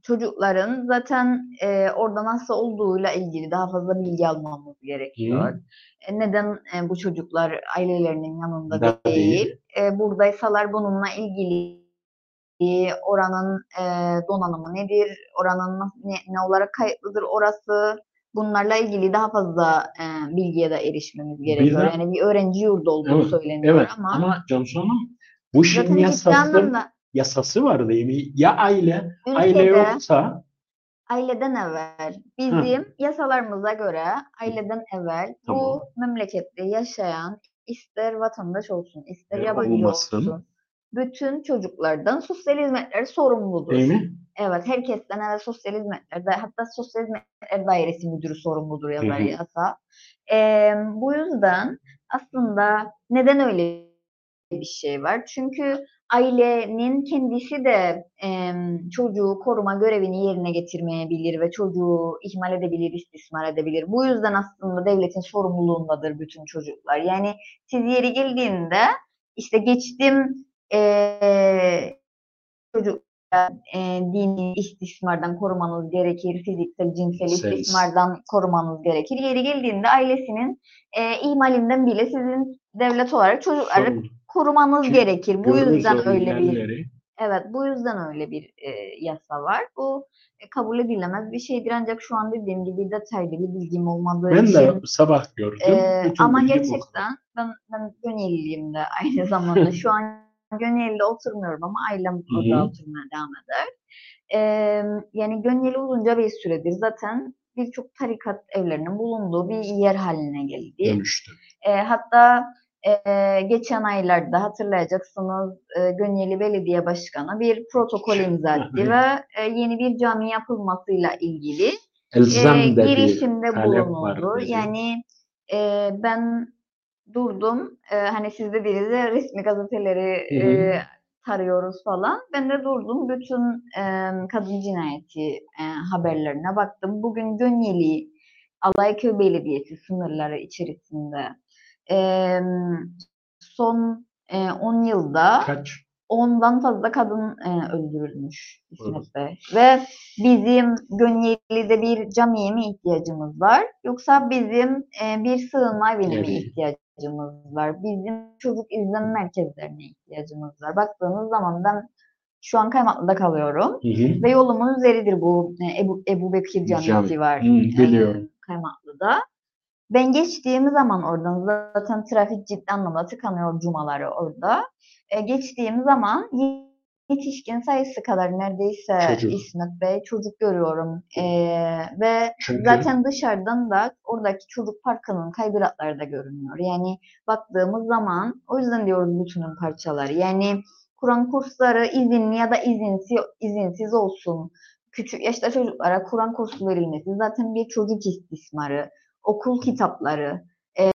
çocukların zaten e, orada nasıl olduğuyla ilgili daha fazla bilgi almamız gerekiyor. E, neden e, bu çocuklar ailelerinin yanında Da değil? değil. E, buradaysalar bununla ilgili oranın e, donanımı nedir? Oranın ne, ne olarak kayıtlıdır orası? Bunlarla ilgili daha fazla e, bilgiye de erişmemiz gerekiyor. de- yani bir öğrenci yurdu olduğu Evet, söyleniyor Evet ama, ama Cansu Hanım bu ciddi yasası, yasası var değil mi? Ya aile, aile ülkede yoksa aileden evvel bizim yasalarımıza göre aileden evvel Tamam. bu memlekette yaşayan ister vatandaş olsun ister E, yabancı olmasın. olsun bütün çocuklardan sosyal hizmetler sorumludur. değil mi? Evet, herkesten evet sosyal hizmetlerde hatta sosyal hizmetler dairesi müdürü sorumludur yazar yasa. Ee, bu yüzden aslında neden öyle bir şey var? Çünkü ailenin kendisi de em, çocuğu koruma görevini yerine getirmeyebilir ve çocuğu ihmal edebilir, istismar edebilir. Bu yüzden aslında devletin sorumluluğundadır bütün çocuklar. Yani siz yeri geldiğinde işte geçtim eee çocuk e, dini istismardan korumanız gerekir, fiziksel, cinsel istismardan korumanız gerekir. Yeri geldiğinde ailesinin e, ihmalinden bile sizin devlet olarak çocukları Sorumlu. korumanız Çünkü gerekir. Bu yüzden öyle bir evet bu yüzden öyle bir e, yasa var. Bu e, kabul edilemez bir şeydir ancak şu an dediğim gibi detaylı bir bilgim olmadığı Ben için de sabah gördüm. Bütün ama gerçekten ben, ben Gönyeliliyim de aynı zamanda. Şu an Gönyeli'de oturmuyorum ama ailem hı. oturmaya devam eder. Ee, yani Gönyeli uzunca bir süredir zaten birçok tarikat evlerinin bulunduğu bir yer haline geldi. Dönüştü. Ee, hatta e, geçen aylarda hatırlayacaksınız e, Gönyeli Belediye Başkanı bir protokol imza etti ve e, yeni bir cami yapılmasıyla ilgili e, girişimde bulunuldu. Yani e, ben durdum. E, hani siz de dediniz ya resmi gazeteleri Hı hı. e, tarıyoruz falan. Ben de durdum. Bütün e, kadın cinayeti e, haberlerine baktım. Bugün Gönyeli Alayköy Belediyesi sınırları içerisinde e, son e, 10 yılda Kaç? ondan fazla kadın e, öldürülmüş Buyurun. İsmet Bey. Ve bizim Gönyeli'de bir camiye mi ihtiyacımız var? Yoksa bizim e, bir sığınma evine mi Yani. İhtiyacımız var? Bizim çocuk izleme merkezlerine ihtiyacımız var. Baktığınız zaman ben şu an Kaymaklı'da kalıyorum. Hı hı. Ve yolumun üzeridir bu e, Ebu, Ebu Bekir Camisi Cami. var. Hı, biliyorum. e, Kaymaklı'da. Ben geçtiğim zaman oradan zaten trafik ciddi anlamda tıkanıyor cumaları orada. E, geçtiğim zaman yetişkin sayısı kadar neredeyse Çocuk. İsmet Bey çocuk görüyorum. E, ve Çünkü zaten dışarıdan da oradaki çocuk parkının kaydırakları da görünüyor. Yani baktığımız zaman o yüzden diyoruz bütünün parçaları. Yani Kur'an kursları izinli ya da izinsiz, izinsiz olsun. küçük yaşta çocuklara Kur'an kursu verilmesi zaten bir çocuk istismarı, okul kitapları, e,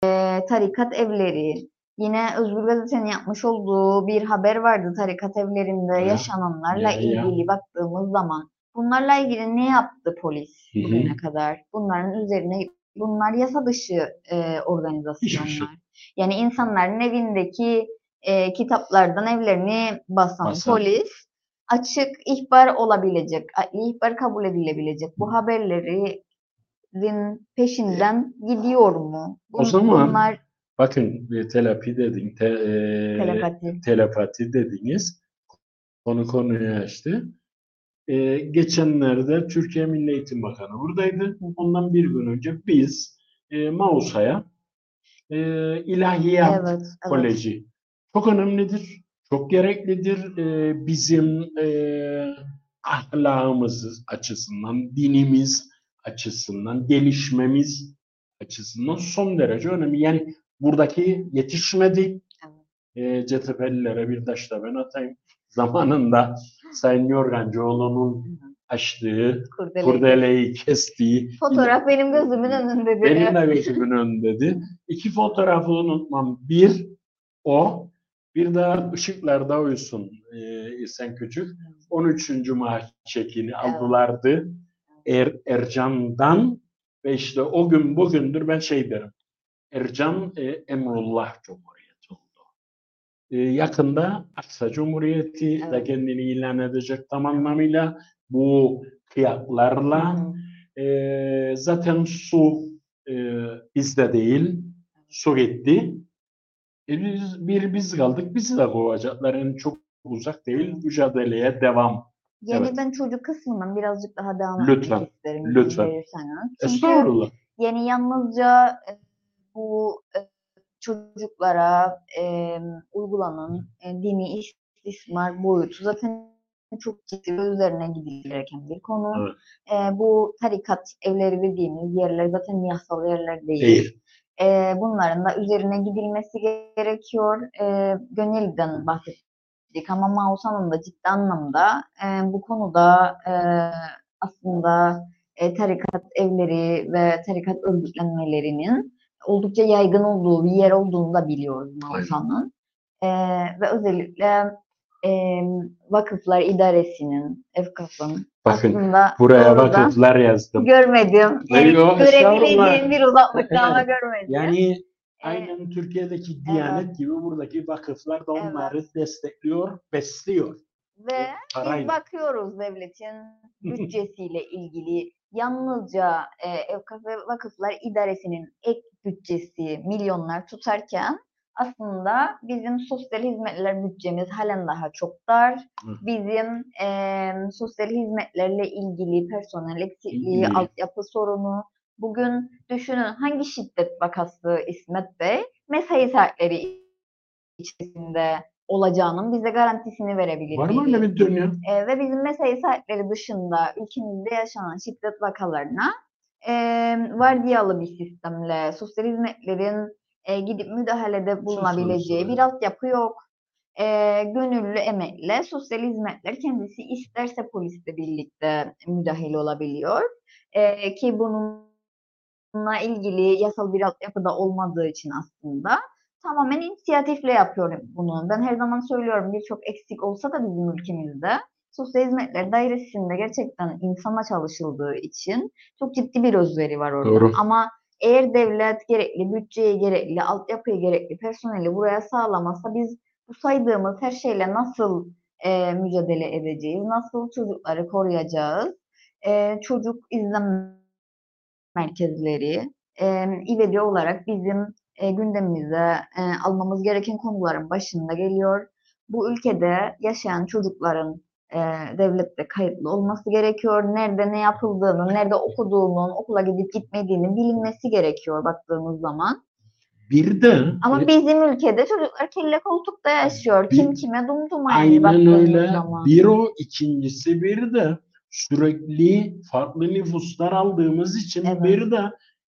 tarikat evleri, yine Özgür Gazete'nin yapmış olduğu bir haber vardı tarikat evlerinde Ya, yaşananlarla ya, ya. ilgili baktığımız zaman. Bunlarla ilgili ne yaptı polis Hı hı. bugüne kadar? Bunların üzerine bunlar yasa dışı e, organizasyonlar. şey. Yani insanların evindeki e, kitaplardan evlerini basan Basan. polis açık ihbar olabilecek, ihbar kabul edilebilecek bu haberlerin peşinden gidiyor mu? O zaman bunlar Bakın telapi dedin, te, e, telepati. telepati dediniz. Konu konuyu açtı. E, geçenlerde Türkiye Milli Eğitim Bakanı buradaydı. Ondan bir gün önce biz e, Mausa'ya e, İlahiyat Evet, evet. Koleji çok önemlidir, çok gereklidir. E, bizim e, ahlakımız açısından, dinimiz açısından, gelişmemiz açısından son derece önemli. Yani buradaki yetişmedi. E, CTP'lilere bir taş da ben atayım. Zamanında Sayın Yorgancıoğlu'nun açtığı, Kurdele. kurdeleyi kestiği, Fotoğraf benim gözümün önündedir. benim de gözümün önündedir. İki fotoğrafı unutmam. Bir o, bir daha ışıklarda uyusun e, sen küçük. 13. maaş çekini aldılardı. Er, Ercan'dan ve işte o gün bugündür ben şey derim. Ercan e, Emrullah Cumhuriyeti oldu. E, yakında Aksa Cumhuriyeti de Evet. kendini ilan edecek tam anlamıyla bu kıyaklarla e, zaten su e, bizde değil. Su gitti. E, biz, bir biz kaldık. Bizi de kovacaklar. Yani çok uzak değil. Mücadeleye devam. Yani Evet. ben çocuk kısmından birazcık daha devam Lütfen, etmek isterim. lütfen. verirseniz. Çünkü Estağfurullah. yani yalnızca e, bu e, çocuklara e, uygulanan e, dini istismar boyutu zaten çok ciddi üzerine gidilmesi gereken bir konu. Evet. E, bu tarikat evleri dediğimiz yerler zaten yasal yerler değil. Değil. E, bunların da üzerine gidilmesi gerekiyor. E, Gönel'den bahsettik ama Mausan'ın da ciddi anlamda e, bu konuda e, aslında e, tarikat evleri ve tarikat örgütlenmelerinin oldukça yaygın olduğu bir yer olduğunu da biliyoruz Mausan'ın. E, ve özellikle e, Vakıflar İdaresi'nin, EFKAF'ın Bakın aslında buraya vakıflar yazdım. görmedim. Yani görebileceğim bir uzaklıkta ama Evet. görmedim. Yani aynen Türkiye'deki Diyanet gibi buradaki vakıflar da Evet. onları destekliyor, besliyor. Ve biz Parayla. bakıyoruz devletin bütçesiyle ilgili yalnızca e, Evkaf ve Vakıflar İdaresi'nin ek bütçesi milyonlar tutarken aslında bizim sosyal hizmetler bütçemiz halen daha çok dar. Hı. Bizim e, sosyal hizmetlerle ilgili personel eksikliği, altyapı sorunu. Bugün düşünün hangi şiddet vakası İsmet Bey mesai saatleri içerisinde olacağının bize garantisini verebilir. Var mı öyle bir dünya? E, ve bizim mesai saatleri dışında ülkemizde yaşanan şiddet vakalarına e, vardiyalı bir sistemle sosyal hizmetlerin e, gidip müdahalede bulunabileceği bir altyapı yok. E, gönüllü emekle sosyal hizmetler kendisi isterse polisle birlikte müdahil olabiliyor. E, ki bununla ilgili yasal bir altyapı da olmadığı için aslında tamamen inisiyatifle yapıyorum bunu. Ben her zaman söylüyorum birçok eksik olsa da bizim ülkemizde sosyal hizmetler dairesinde gerçekten insana çalışıldığı için çok ciddi bir özveri var orada. Doğru. Ama eğer devlet gerekli bütçeyi gerekli, altyapıyı gerekli, personeli buraya sağlamazsa biz bu saydığımız her şeyle nasıl e, mücadele edeceğiz? Nasıl çocukları koruyacağız? E, çocuk izlem merkezleri e, İVEDİ olarak bizim e, gündemimize e, almamız gereken konuların başında geliyor. Bu ülkede yaşayan çocukların e, devlette kayıtlı olması gerekiyor. Nerede ne yapıldığını, nerede okuduğunun, okula gidip gitmediğinin bilinmesi gerekiyor baktığımız zaman. Bir de Ama e, bizim ülkede çocuklar kelle koltukta yaşıyor. Kim kime dumduma yani aynen öyle. zaman. Bir o, ikincisi bir de sürekli farklı nüfuslar aldığımız için Evet. bir de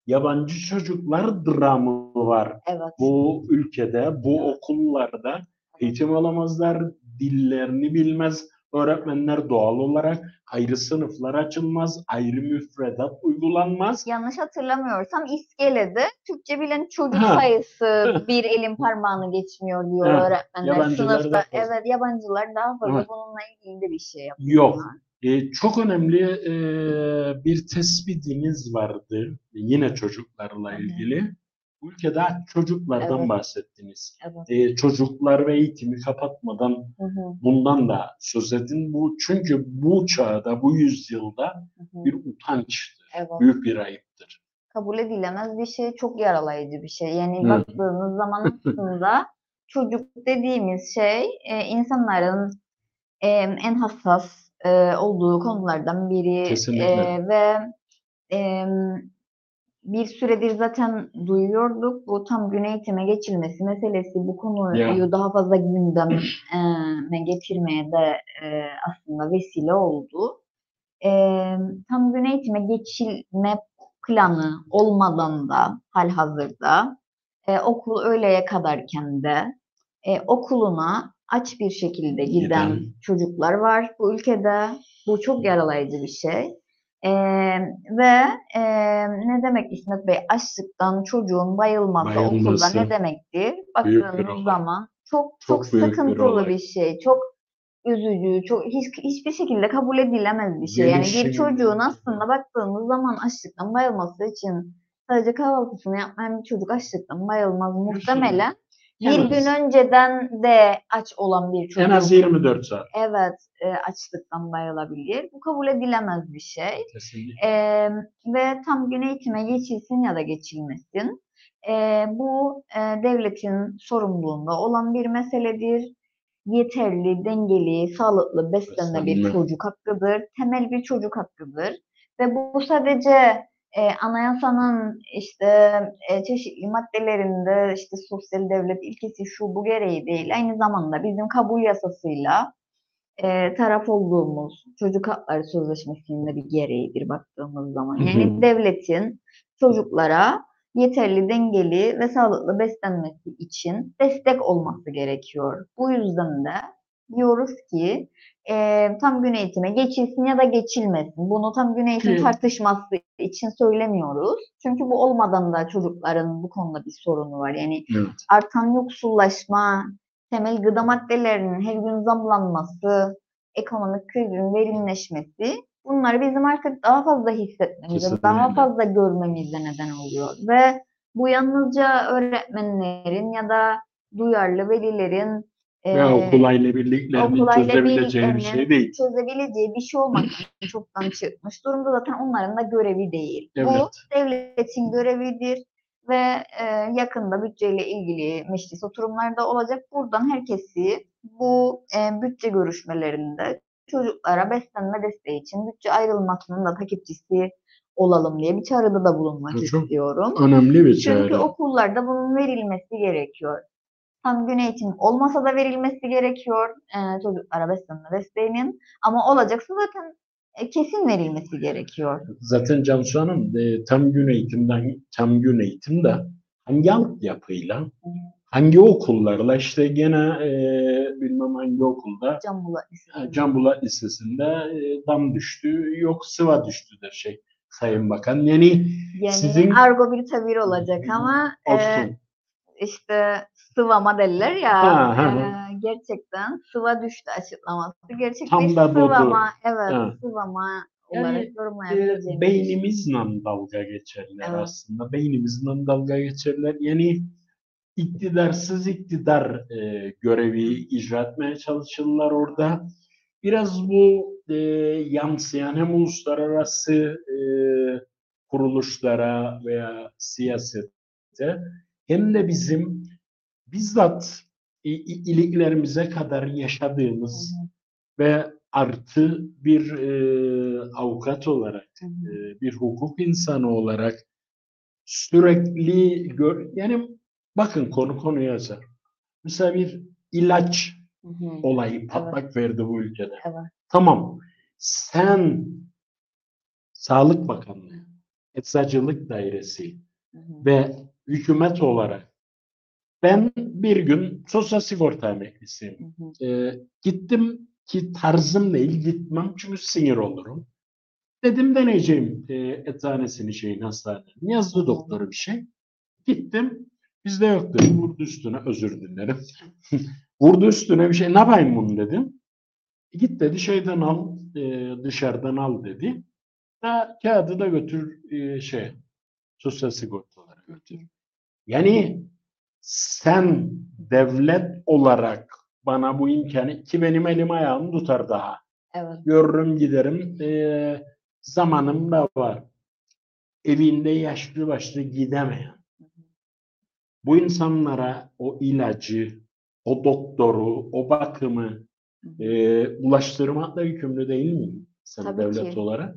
yabancı çocuklar dramı var. Evet. Bu ülkede, bu Evet. okullarda eğitim alamazlar, dillerini bilmez, Öğretmenler doğal olarak ayrı sınıflar açılmaz, ayrı müfredat uygulanmaz. Yanlış hatırlamıyorsam İskele'de Türkçe bilen çocuk Ha. sayısı bir elin parmağını geçmiyor diyor Ha. öğretmenler Yabancılar sınıfta. daha fazla. Evet yabancılar daha fazla Evet. bununla ilgili de bir şey yapıyor. Yok. E, çok önemli e, bir tespitiniz vardı. Yine çocuklarla hı. ilgili. Ülkede çocuklardan Evet. bahsettiniz. Evet. E, çocuklar ve eğitimi kapatmadan Hı hı, bundan da söz edin. Bu çünkü bu çağda, bu yüzyılda hı hı. bir utançtır. Evet. Büyük bir ayıptır. kabul edilemez bir şey, çok yaralayıcı bir şey. Yani Hı. baktığınız zaman aslında çocuk dediğimiz şey e, insanların e, en hassas e, olduğu konulardan biri Kesinlikle. E, ve e, bir süredir zaten duyuyorduk. Bu tam gün eğitime geçilmesi meselesi bu konuyu Ya. daha fazla gündeme getirmeye de e, aslında vesile oldu. E, tam gün eğitime geçilme planı olmadan da halihazırda e, okul öğleye kadarken de e, okuluna aç bir şekilde giden Giden. çocuklar var bu ülkede. Bu çok yaralayıcı bir şey. E, ve e, ne demek İsmet Bey açlıktan çocuğun bayılması, Bayılması. okulda ne demektir? Büyük bir Baktığınız olay. zaman çok çok, Çok büyük bir sıkıntılı olay. bir şey. Çok üzücü, çok hiç, hiçbir şekilde kabul edilemez bir şey. Yani bir Gelişim- çocuğun aslında baktığımız zaman açlıktan bayılması için sadece kahvaltısını yapmayan bir çocuk açlıktan bayılmaz. Muhtemelen En bir az- gün önceden de aç olan bir çocuk En az 24 saat. evet e, açlıktan bayılabilir. Bu kabul edilemez bir şey. Kesinlikle. Ee, ve tam gün eğitime geçilsin ya da geçilmesin. Ee, bu e, devletin sorumluluğunda olan bir meseledir. Yeterli, dengeli, sağlıklı beslenme bir çocuk hakkıdır. Temel bir çocuk hakkıdır. Ve bu sadece e, anayasanın işte e, çeşitli maddelerinde işte sosyal devlet ilkesi şu bu gereği değil. Aynı zamanda bizim kabul yasasıyla e, taraf olduğumuz Çocuk Hakları Sözleşmesi'nin de bir gereğidir baktığımız zaman. Hı Yani hı. devletin çocuklara yeterli, dengeli ve sağlıklı beslenmesi için destek olması gerekiyor. Bu yüzden de diyoruz ki e, tam gün eğitime geçilsin ya da geçilmesin. Bunu tam gün eğitim Ki- tartışması için söylemiyoruz. Çünkü bu olmadan da çocukların bu konuda bir sorunu var. Yani Evet. artan yoksullaşma, temel gıda maddelerinin her gün zamlanması, ekonomik krizin derinleşmesi bunları bizim artık daha fazla hissetmemize, Kesinlikle. daha fazla görmemize neden oluyor. Ve bu yalnızca öğretmenlerin ya da duyarlı velilerin Ve eee, okulayla birliklerinin okulayla çözebileceği bir şey değil. çözebileceği bir şey olmaktan çoktan çıkmış durumda zaten onların da görevi değil. Bu Evet. devletin görevidir ve e, yakında bütçeyle ilgili meclis oturumlarda olacak. Buradan herkesi bu e, bütçe görüşmelerinde çocuklara beslenme desteği için bütçe ayrılmasının da takipçisi olalım diye bir çağrıda da bulunmak Bu çok istiyorum. Önemli bir Çünkü çağrı. okullarda bunun verilmesi gerekiyor. Tam gün eğitim olmasa da verilmesi gerekiyor e, çocuklara beslenme desteğinin. Ama olacaksa zaten e, kesin verilmesi gerekiyor. Zaten Cansu Hanım e, tam gün eğitimden tam gün eğitimde hangi altyapıyla hangi okullarla işte gene e, bilmem hangi okulda Can Bulat e, Can Bulat Lisesi'nde e, dam düştü yok sıva düştü der şey Sayın Bakan. Yani Yani Sizin- argo bir tabir olacak ama e, olsun. İşte sıvama derler ya Ha, ha, e, gerçekten sıva düştü açıklaması. Gerçek Tam da budur. sıvama evet Ha. sıvama Yani, E, şey. beynimizle dalga geçerler Evet. aslında. Beynimizle dalga geçerler. Yani iktidarsız iktidar e, görevi icra etmeye çalışırlar orada. Biraz bu e, yansıyan hem uluslararası e, kuruluşlara veya siyasete hem de bizim bizzat iliklerimize kadar yaşadığımız Hı hı, ve artı bir e, avukat olarak, hı hı. e, bir hukuk insanı olarak sürekli gör, yani bakın konu konuya yazar. Mesela bir ilaç Hı hı. olayı patlak verdi bu ülkede. Evet. Tamam. Sen Sağlık Bakanlığı, Eczacılık Dairesi Hı hı. ve hükümet olarak ben bir gün sosyal sigorta emeklisiyim. Hı hı. Ee, gittim ki tarzım değil gitmem çünkü sinir olurum. Dedim deneyeceğim e, eczanesini şeyin hastanenin. Yazdı doktoru bir şey. Gittim. Bizde yok dedim. Vurdu üstüne özür dilerim. Vurdu üstüne bir şey. Ne yapayım bunu dedim. Git dedi şeyden al e, dışarıdan al dedi. Da kağıdı da götür e, şey sosyal sigortalara götür. Yani sen devlet olarak bana bu imkanı ki benim elim ayağım tutar daha. Evet. Görürüm giderim. E, zamanım da var. Evinde yaşlı başlı gidemeyen. Bu insanlara o ilacı, o doktoru, o bakımı e, ulaştırmakla yükümlü değil miyim? Sen Tabii devlet ki. olarak.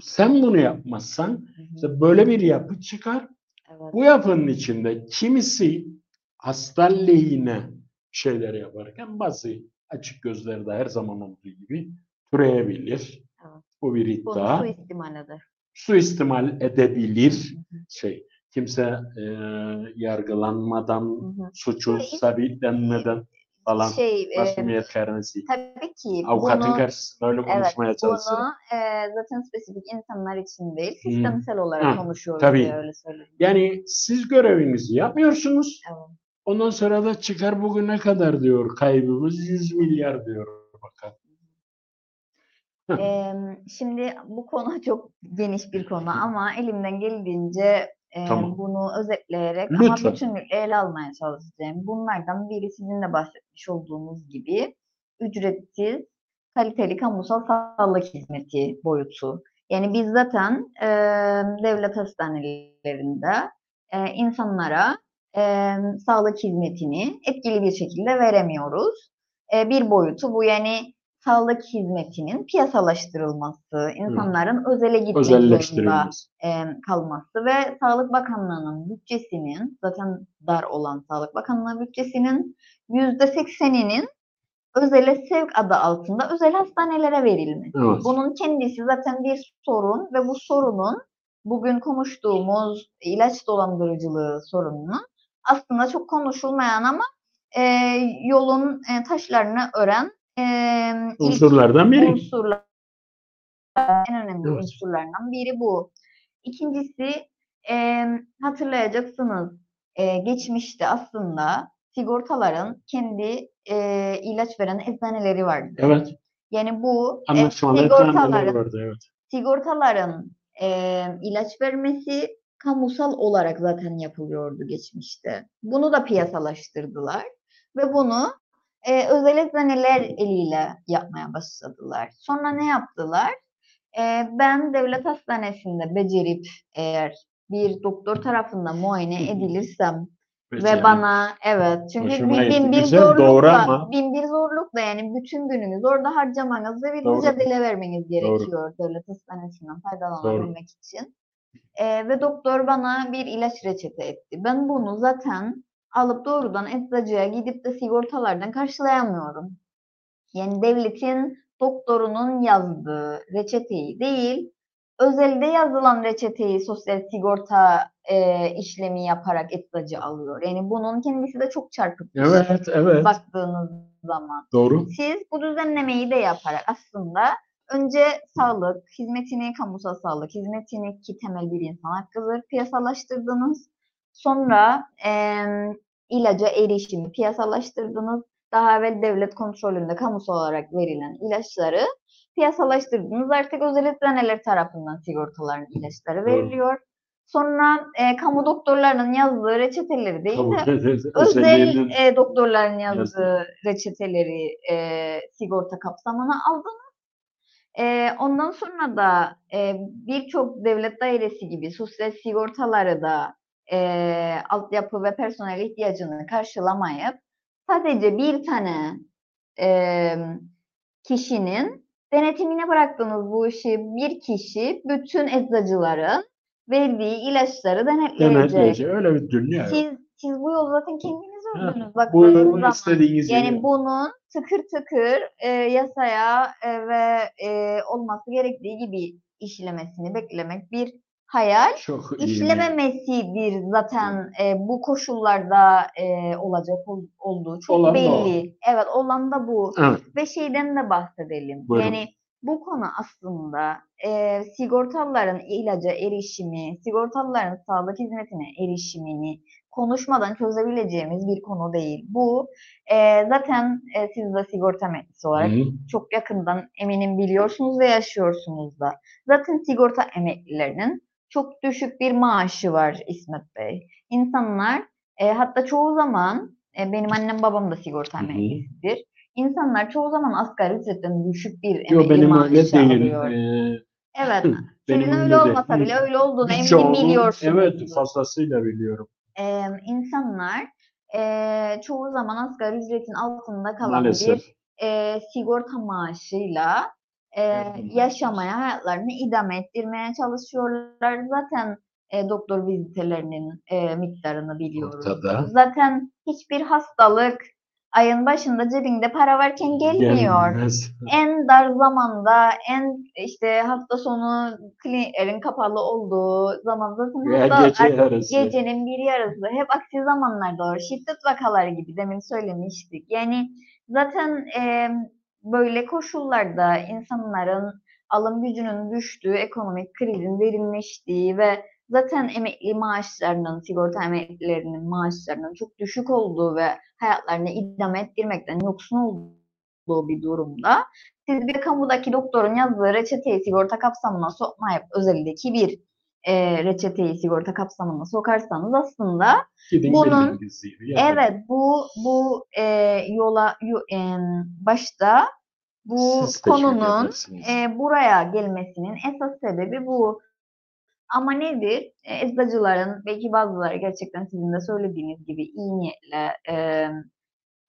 Sen bunu yapmazsan Hı hı. işte böyle bir yapı çıkar. Evet. Bu yapının içinde kimisi hasta lehine şeyler yaparken bazı açık gözlerde her zaman olduğu gibi türeyebilir. Evet. Bu bir iddia. suistimal eder. Suistimal edebilir. Hı hı. Şey, kimse e, yargılanmadan, Hı hı. suçu sabitlenmeden falan Şey, e, masumiyet karnesi. tabii ki Avukatın bunu, karşısında öyle konuşmaya evet, çalışırım. bunu e, zaten spesifik insanlar için değil, sistemsel olarak Ha, konuşuyoruz tabii. diye öyle söyledim. Yani siz görevinizi yapmıyorsunuz. Evet. Ondan sonra da çıkar bugüne kadar diyor kaybımız 100 milyar diyor bakan. Eee, şimdi bu konu çok geniş bir konu ama elimden geldiğince Tamam. bunu özetleyerek Lütfen. ama bütünlükle ele almaya çalışacağım. Bunlardan biri sizin de bahsetmiş olduğunuz gibi ücretsiz, kaliteli kamusal sağlık hizmeti boyutu. Yani biz zaten eee, devlet hastanelerinde eee, insanlara eee, sağlık hizmetini etkili bir şekilde veremiyoruz. Eee, bir boyutu bu yani sağlık hizmetinin piyasalaştırılması, insanların özele gitmek zorunda e, kalması ve Sağlık Bakanlığı'nın bütçesinin zaten dar olan Sağlık Bakanlığı bütçesinin yüzde sekseninin özele sevk adı altında özel hastanelere verilmesi. Evet. Bunun kendisi zaten bir sorun ve bu sorunun bugün konuştuğumuz ilaç dolandırıcılığı sorununun aslında çok konuşulmayan ama e, yolun e, taşlarını ören e, Unsurlardan biri. unsurlar en önemli Evet. unsurlardan biri bu. İkincisi e, hatırlayacaksınız e, geçmişte aslında sigortaların kendi e, ilaç veren eczaneleri vardı. Evet. Yani bu e, sigortaların vardı. Evet. sigortaların e, ilaç vermesi kamusal olarak zaten yapılıyordu geçmişte. Bunu da piyasalaştırdılar ve bunu e, özel eczaneler eliyle yapmaya başladılar. Sonra ne yaptılar? E, ben devlet hastanesinde becerip eğer bir doktor tarafından muayene edilirsem ve Mesela. bana evet çünkü Hoşuma gitti. bin bir zorlukla doğru bin bir zorlukla yani bütün gününüz orada harcamanız ve bir Doğru. mücadele vermeniz Doğru. gerekiyor devlet hastanesinden faydalanabilmek için. Ee, ve doktor bana bir ilaç reçete etti. Ben bunu zaten alıp doğrudan eczacıya gidip de sigortalardan karşılayamıyorum. Yani devletin doktorunun yazdığı reçeteyi değil, özelde yazılan reçeteyi sosyal sigorta e, işlemi yaparak eczacı alıyor. Yani bunun kendisi de çok şey Evet, evet. baktığınız zaman. Doğru. Siz bu düzenlemeyi de yaparak aslında önce sağlık hizmetini, kamusal sağlık hizmetini ki temel bir insan hakkıdır piyasalaştırdınız. Sonra em, ilaca erişimi piyasalaştırdınız. Daha evvel devlet kontrolünde kamusal olarak verilen ilaçları piyasalaştırdınız. Artık özel eczaneler tarafından sigortaların ilaçları Doğru. veriliyor. Sonra e, kamu doktorlarının yazdığı reçeteleri değil Kabul de özel e, doktorların Yazdı. yazdığı reçeteleri e, sigorta kapsamına aldınız. E, ondan sonra da e, birçok devlet dairesi gibi sosyal sigortaları da e, altyapı ve personel ihtiyacını karşılamayıp sadece bir tane e, kişinin denetimine bıraktığınız bu işi bir kişi bütün eczacıların verdiği ilaçları denetleyecek. Denetleyici. Öyle bir dünya. Siz, siz bu yolu zaten kendiniz ördünüz baktığınız Buyurun zaman. istediğiniz Yani yere. bunun tıkır tıkır e, yasaya e, ve e, olması gerektiği gibi işlemesini beklemek bir hayal Çok iyi. işlememesidir zaten e, bu koşullarda e, olacak ol- olduğu çok Olan da o. belli. Evet olan da bu. Evet. Ve şeyden de bahsedelim. Buyurun. Yani bu konu aslında e, sigortalıların ilaca erişimi, sigortalıların sağlık hizmetine erişimini konuşmadan çözebileceğimiz bir konu değil. Bu e, zaten e, siz de sigorta emeklisi olarak Hı. çok yakından eminim biliyorsunuz ve yaşıyorsunuz da. Zaten sigorta emeklilerinin çok düşük bir maaşı var İsmet Bey. İnsanlar e, hatta çoğu zaman e, benim annem babam da sigorta emeklisidir. İnsanlar çoğu zaman asgari ücretten düşük bir Yo emekli benim maaşı öyle değil. alıyor. Ee, Evet. benim Sizin öyle değil. olmasa bile öyle olduğunu eminim Birçoğunun- biliyorsunuz. Evet fazlasıyla biliyorum. Ee, insanlar e, çoğu zaman asgari ücretin altında kalan Maalesef. bir e, sigorta maaşıyla e, yaşamaya, hayatlarını idame ettirmeye çalışıyorlar. Zaten e, doktor vizitelerinin e, miktarını biliyoruz. Ortada. Zaten hiçbir hastalık ayın başında cebinde para varken gelmiyor. Gelmez. En dar zamanda, en işte hafta sonu kliniklerin kapalı olduğu zaman zaten Veya gece yarısı. gecenin bir yarısı hep aksi zamanlarda olur. Şiddet vakaları gibi demin söylemiştik. Yani zaten e, böyle koşullarda insanların alım gücünün düştüğü, ekonomik krizin derinleştiği ve zaten emekli maaşlarının, sigorta emeklilerinin maaşlarının çok düşük olduğu ve hayatlarını idame ettirmekten yoksun olduğu bir durumda siz bir kamudaki doktorun yazdığı reçeteyi sigorta kapsamına sokmayıp özeldeki bir e, reçeteyi sigorta kapsamına sokarsanız aslında Gidin Bunun- evet bu bu e, yola yu- em, başta bu Siz teşvik konunun e, buraya gelmesinin esas sebebi bu. Ama nedir? E, eczacıların belki bazıları gerçekten sizin de söylediğiniz gibi iyi niyetle e,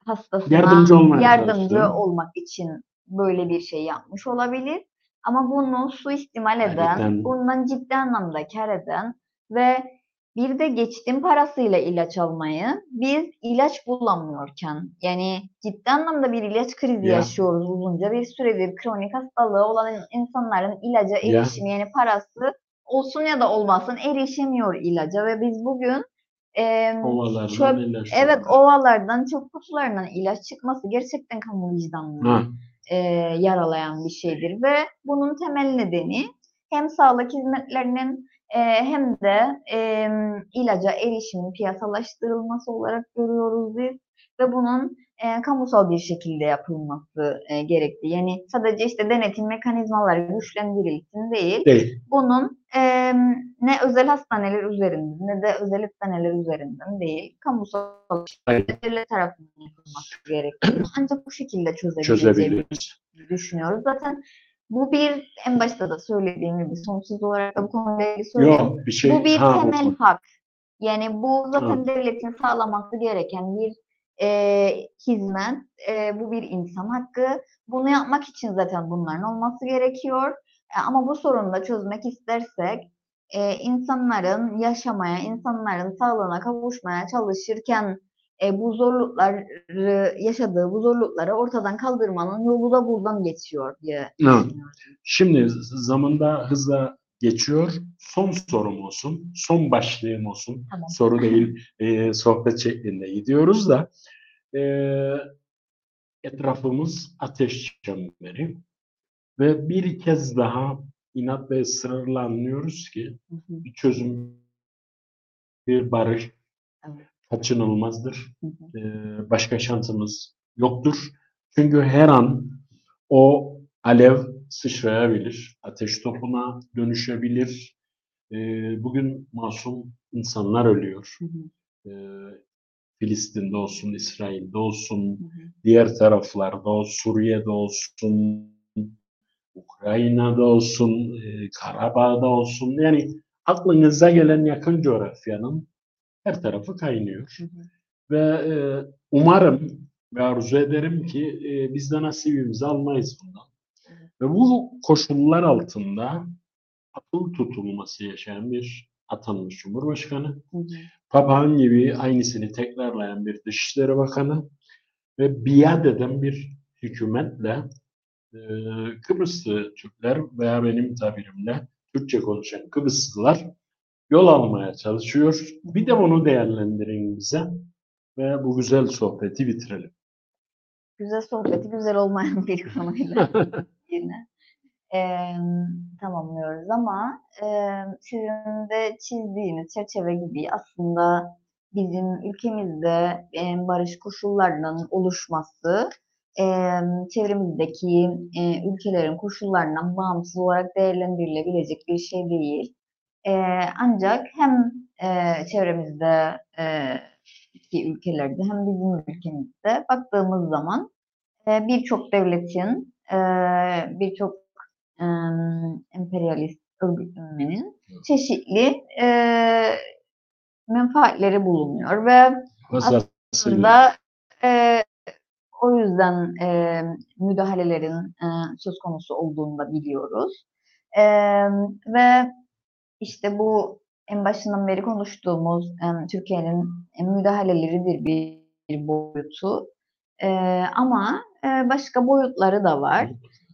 hastasına Yardımcı yardımcı olmak için böyle bir şey yapmış olabilir. Ama bunu suistimal eden, Aynen. bundan ciddi anlamda kar eden ve bir de geçtim parasıyla ilaç almayı biz ilaç bulamıyorken yani ciddi anlamda bir ilaç krizi Ya. yaşıyoruz uzunca bir süredir kronik hastalığı olan insanların ilaca Ya. erişimi yani parası olsun ya da olmasın erişemiyor ilaca ve biz bugün em, Ovalardan çöp- ilaç Evet ovalardan çöp kutularından ilaç çıkması gerçekten kamu vicdanını Ha, e, yaralayan bir şeydir. Ve bunun temel nedeni hem sağlık hizmetlerinin e, hem de e, ilaca erişimin piyasalaştırılması olarak görüyoruz biz. Ve bunun e, kamusal bir şekilde yapılması e, gerekli. Yani sadece işte denetim mekanizmaları güçlendirilsin değil, değil. bunun e, ne özel hastaneler üzerinden ne de özel hastaneler üzerinden değil, kamusal devlet tarafından yapılması gerekiyor. Ancak bu şekilde çözebileceğimizi düşünüyoruz. Zaten bu bir en başta da söylediğim gibi sonsuz olarak da bu konuyla ilgili bir şey. bu bir ha, temel hak. Yani bu zaten Hı. devletin sağlaması gereken bir e, hizmet. E, bu bir insan hakkı. Bunu yapmak için zaten bunların olması gerekiyor. E, ama bu sorunu da çözmek istersek e, insanların yaşamaya, insanların sağlığına kavuşmaya çalışırken e, bu zorlukları yaşadığı bu zorlukları ortadan kaldırmanın yolu da buradan geçiyor diye düşünüyorum. Şimdi zamanda hızla geçiyor. Son sorum olsun. Son başlığım olsun. Tamam. Soru değil, e, sohbet şeklinde gidiyoruz da e, etrafımız ateş çemberi ve bir kez daha inat ve ısrarla anlıyoruz ki Hı hı, bir çözüm, bir barış Evet. kaçınılmazdır. hı hı. Ee, başka şansımız yoktur. Çünkü her an o alev sıçrayabilir, ateş topuna dönüşebilir. Ee, bugün masum insanlar ölüyor. Ee, Filistin'de olsun, İsrail'de olsun, diğer taraflarda olsun, Suriye'de olsun, Ukrayna'da olsun, e, Karabağ'da olsun. Yani aklınıza gelen yakın coğrafyanın her tarafı kaynıyor. Hı hı. Ve e, umarım ve arzu ederim ki e, biz de nasibimizi almayız bundan. Ve bu koşullar altında akıl tutulması yaşayan bir atanmış Cumhurbaşkanı, papağan gibi aynısını tekrarlayan bir Dışişleri Bakanı ve biat eden bir hükümetle e, Kıbrıslı Türkler veya benim tabirimle Türkçe konuşan Kıbrıslılar yol almaya çalışıyor. Bir de bunu değerlendirin bize ve bu güzel sohbeti bitirelim. Güzel sohbeti güzel olmayan bir konuyla yine e, tamamlıyoruz ama e, sizin de çizdiğiniz çerçeve gibi aslında bizim ülkemizde e, barış koşullarının oluşması e, çevremizdeki e, ülkelerin koşullarından bağımsız olarak değerlendirilebilecek bir şey değil. E, ancak hem e, çevremizde e, ülkelerde hem bizim ülkemizde baktığımız zaman e, birçok devletin, e, birçok e, emperyalist örgütlenmenin çeşitli e, menfaatleri bulunuyor ve aslında e, o yüzden e, müdahalelerin e, söz konusu olduğunu da biliyoruz. E, ve işte bu en başından beri konuştuğumuz e, Türkiye'nin müdahaleleridir bir, bir boyutu. E, ama başka boyutları da var.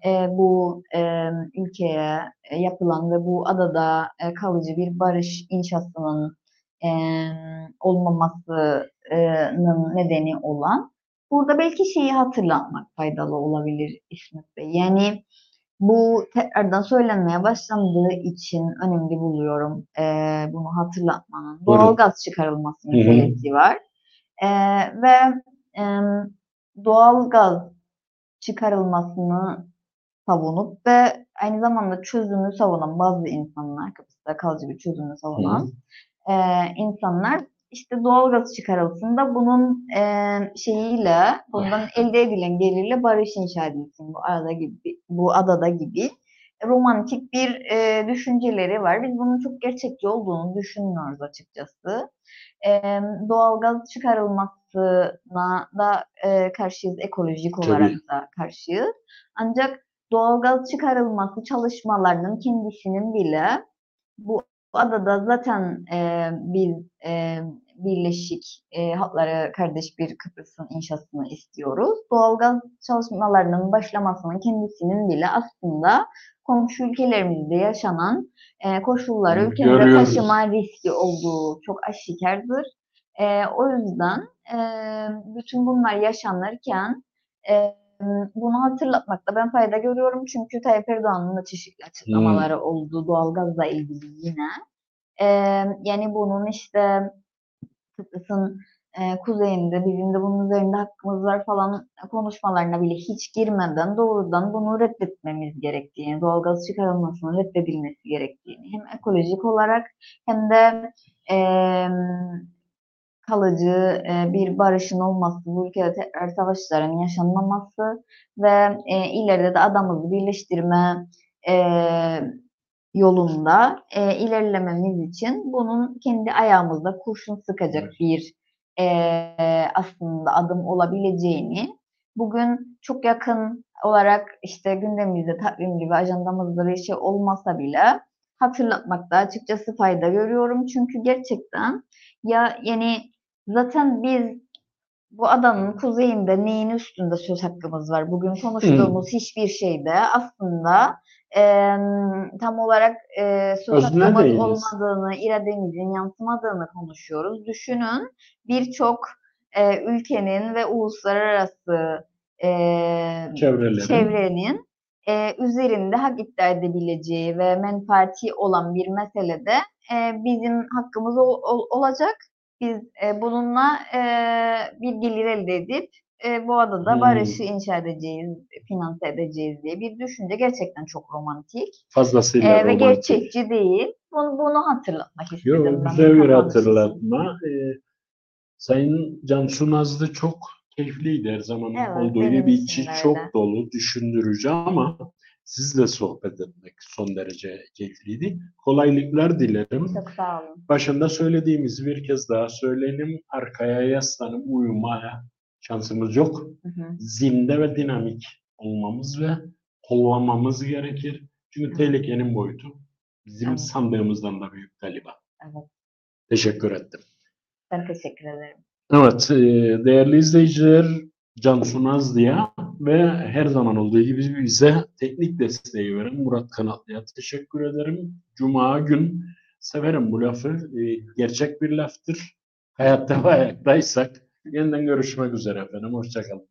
E, bu e, ülkeye e, yapılan ve bu adada e, kalıcı bir barış inşasının olmamasının nedeni olan. Burada belki şeyi hatırlatmak faydalı olabilir İsmet Bey. Yani bu tekrardan söylenmeye başlandığı için önemli buluyorum e, bunu hatırlatmanın. Doğal gaz çıkarılması meselesi var. E, ve e, doğal gaz çıkarılmasını savunup ve aynı zamanda çözümü savunan bazı insanlar, Kıbrıs'ta kalıcı bir çözümü savunan e, insanlar işte doğalgaz çıkarılsın da bunun e, şeyiyle, bundan elde edilen gelirle barış inşa edilsin bu arada gibi, bu adada gibi romantik bir e, düşünceleri var. Biz bunun çok gerçekçi olduğunu düşünmüyoruz açıkçası. E, doğalgaz çıkarılmasına da e, karşıyız, ekolojik olarak Tabii. da karşıyız. Ancak doğalgaz çıkarılması çalışmalarının kendisinin bile bu adada zaten e, biz e, Birleşik e, Halkları Kardeş bir Kıbrıs'ın inşasını istiyoruz. Doğalgaz çalışmalarının başlamasının kendisinin bile aslında komşu ülkelerimizde yaşanan e, koşulları ülkemize taşıma riski olduğu çok aşikardır. E, o yüzden e, bütün bunlar yaşanırken e, bunu hatırlatmakta ben fayda görüyorum. Çünkü Tayyip Erdoğan'ın da çeşitli açıklamaları hmm. oldu doğalgazla ilgili yine. E, yani bunun işte Kıbrıs'ın e, kuzeyinde bizim de bunun üzerinde hakkımız var falan konuşmalarına bile hiç girmeden doğrudan bunu reddetmemiz gerektiğini, doğalgaz çıkarılmasının reddedilmesi gerektiğini hem ekolojik olarak hem de e, kalıcı e, bir barışın olması, bu ülkede tekrar savaşların yaşanmaması ve e, ileride de adamımızı birleştirme e, yolunda e, ilerlememiz için bunun kendi ayağımızda kurşun sıkacak evet. bir e, aslında adım olabileceğini bugün çok yakın olarak işte gündemimizde takvim gibi ajandamızda bir şey olmasa bile hatırlatmakta açıkçası fayda görüyorum. Çünkü gerçekten ya yani zaten biz bu adanın kuzeyinde neyin üstünde söz hakkımız var? Bugün konuştuğumuz hmm. hiçbir şeyde aslında e, tam olarak e, söz hakkımız olmadığını, irademizin yansımadığını konuşuyoruz. Düşünün birçok e, ülkenin ve uluslararası e, çevrenin e, üzerinde hak iddia edebileceği ve menfaati olan bir meselede e, bizim hakkımız ol, ol, olacak. Biz e, bununla e, bir gelir elde edip e, bu adada hmm. barışı inşa edeceğiz, finanse edeceğiz diye bir düşünce gerçekten çok romantik. Fazlasıyla e, Ve gerçekçi değil. Bunu, bunu hatırlatmak istedim. Yok, güzel bir hatırlatma. Ee, Sayın Cansu Nazlı çok keyifliydi her zaman evet, olduğu gibi. içi çok dolu, düşündürücü ama sizle sohbet etmek son derece keyifliydi. Kolaylıklar dilerim. Çok sağ olun. Başında söylediğimiz bir kez daha söyleyelim. Arkaya yaslanıp uyumaya şansımız yok. Hı hı. Zinde ve dinamik olmamız ve kullanmamız gerekir. Çünkü hı. tehlikenin boyutu bizim evet. sandığımızdan da büyük galiba. Evet. Teşekkür ettim. Ben teşekkür ederim. Evet, e, değerli izleyiciler, Cansu Nazlı'ya ve her zaman olduğu gibi bize teknik desteği veren Murat Kanatlı'ya teşekkür ederim. Cuma gün severim bu lafı. E, gerçek bir laftır. Hayatta ve ayaktaysak yeniden görüşmek üzere efendim. Hoşçakalın.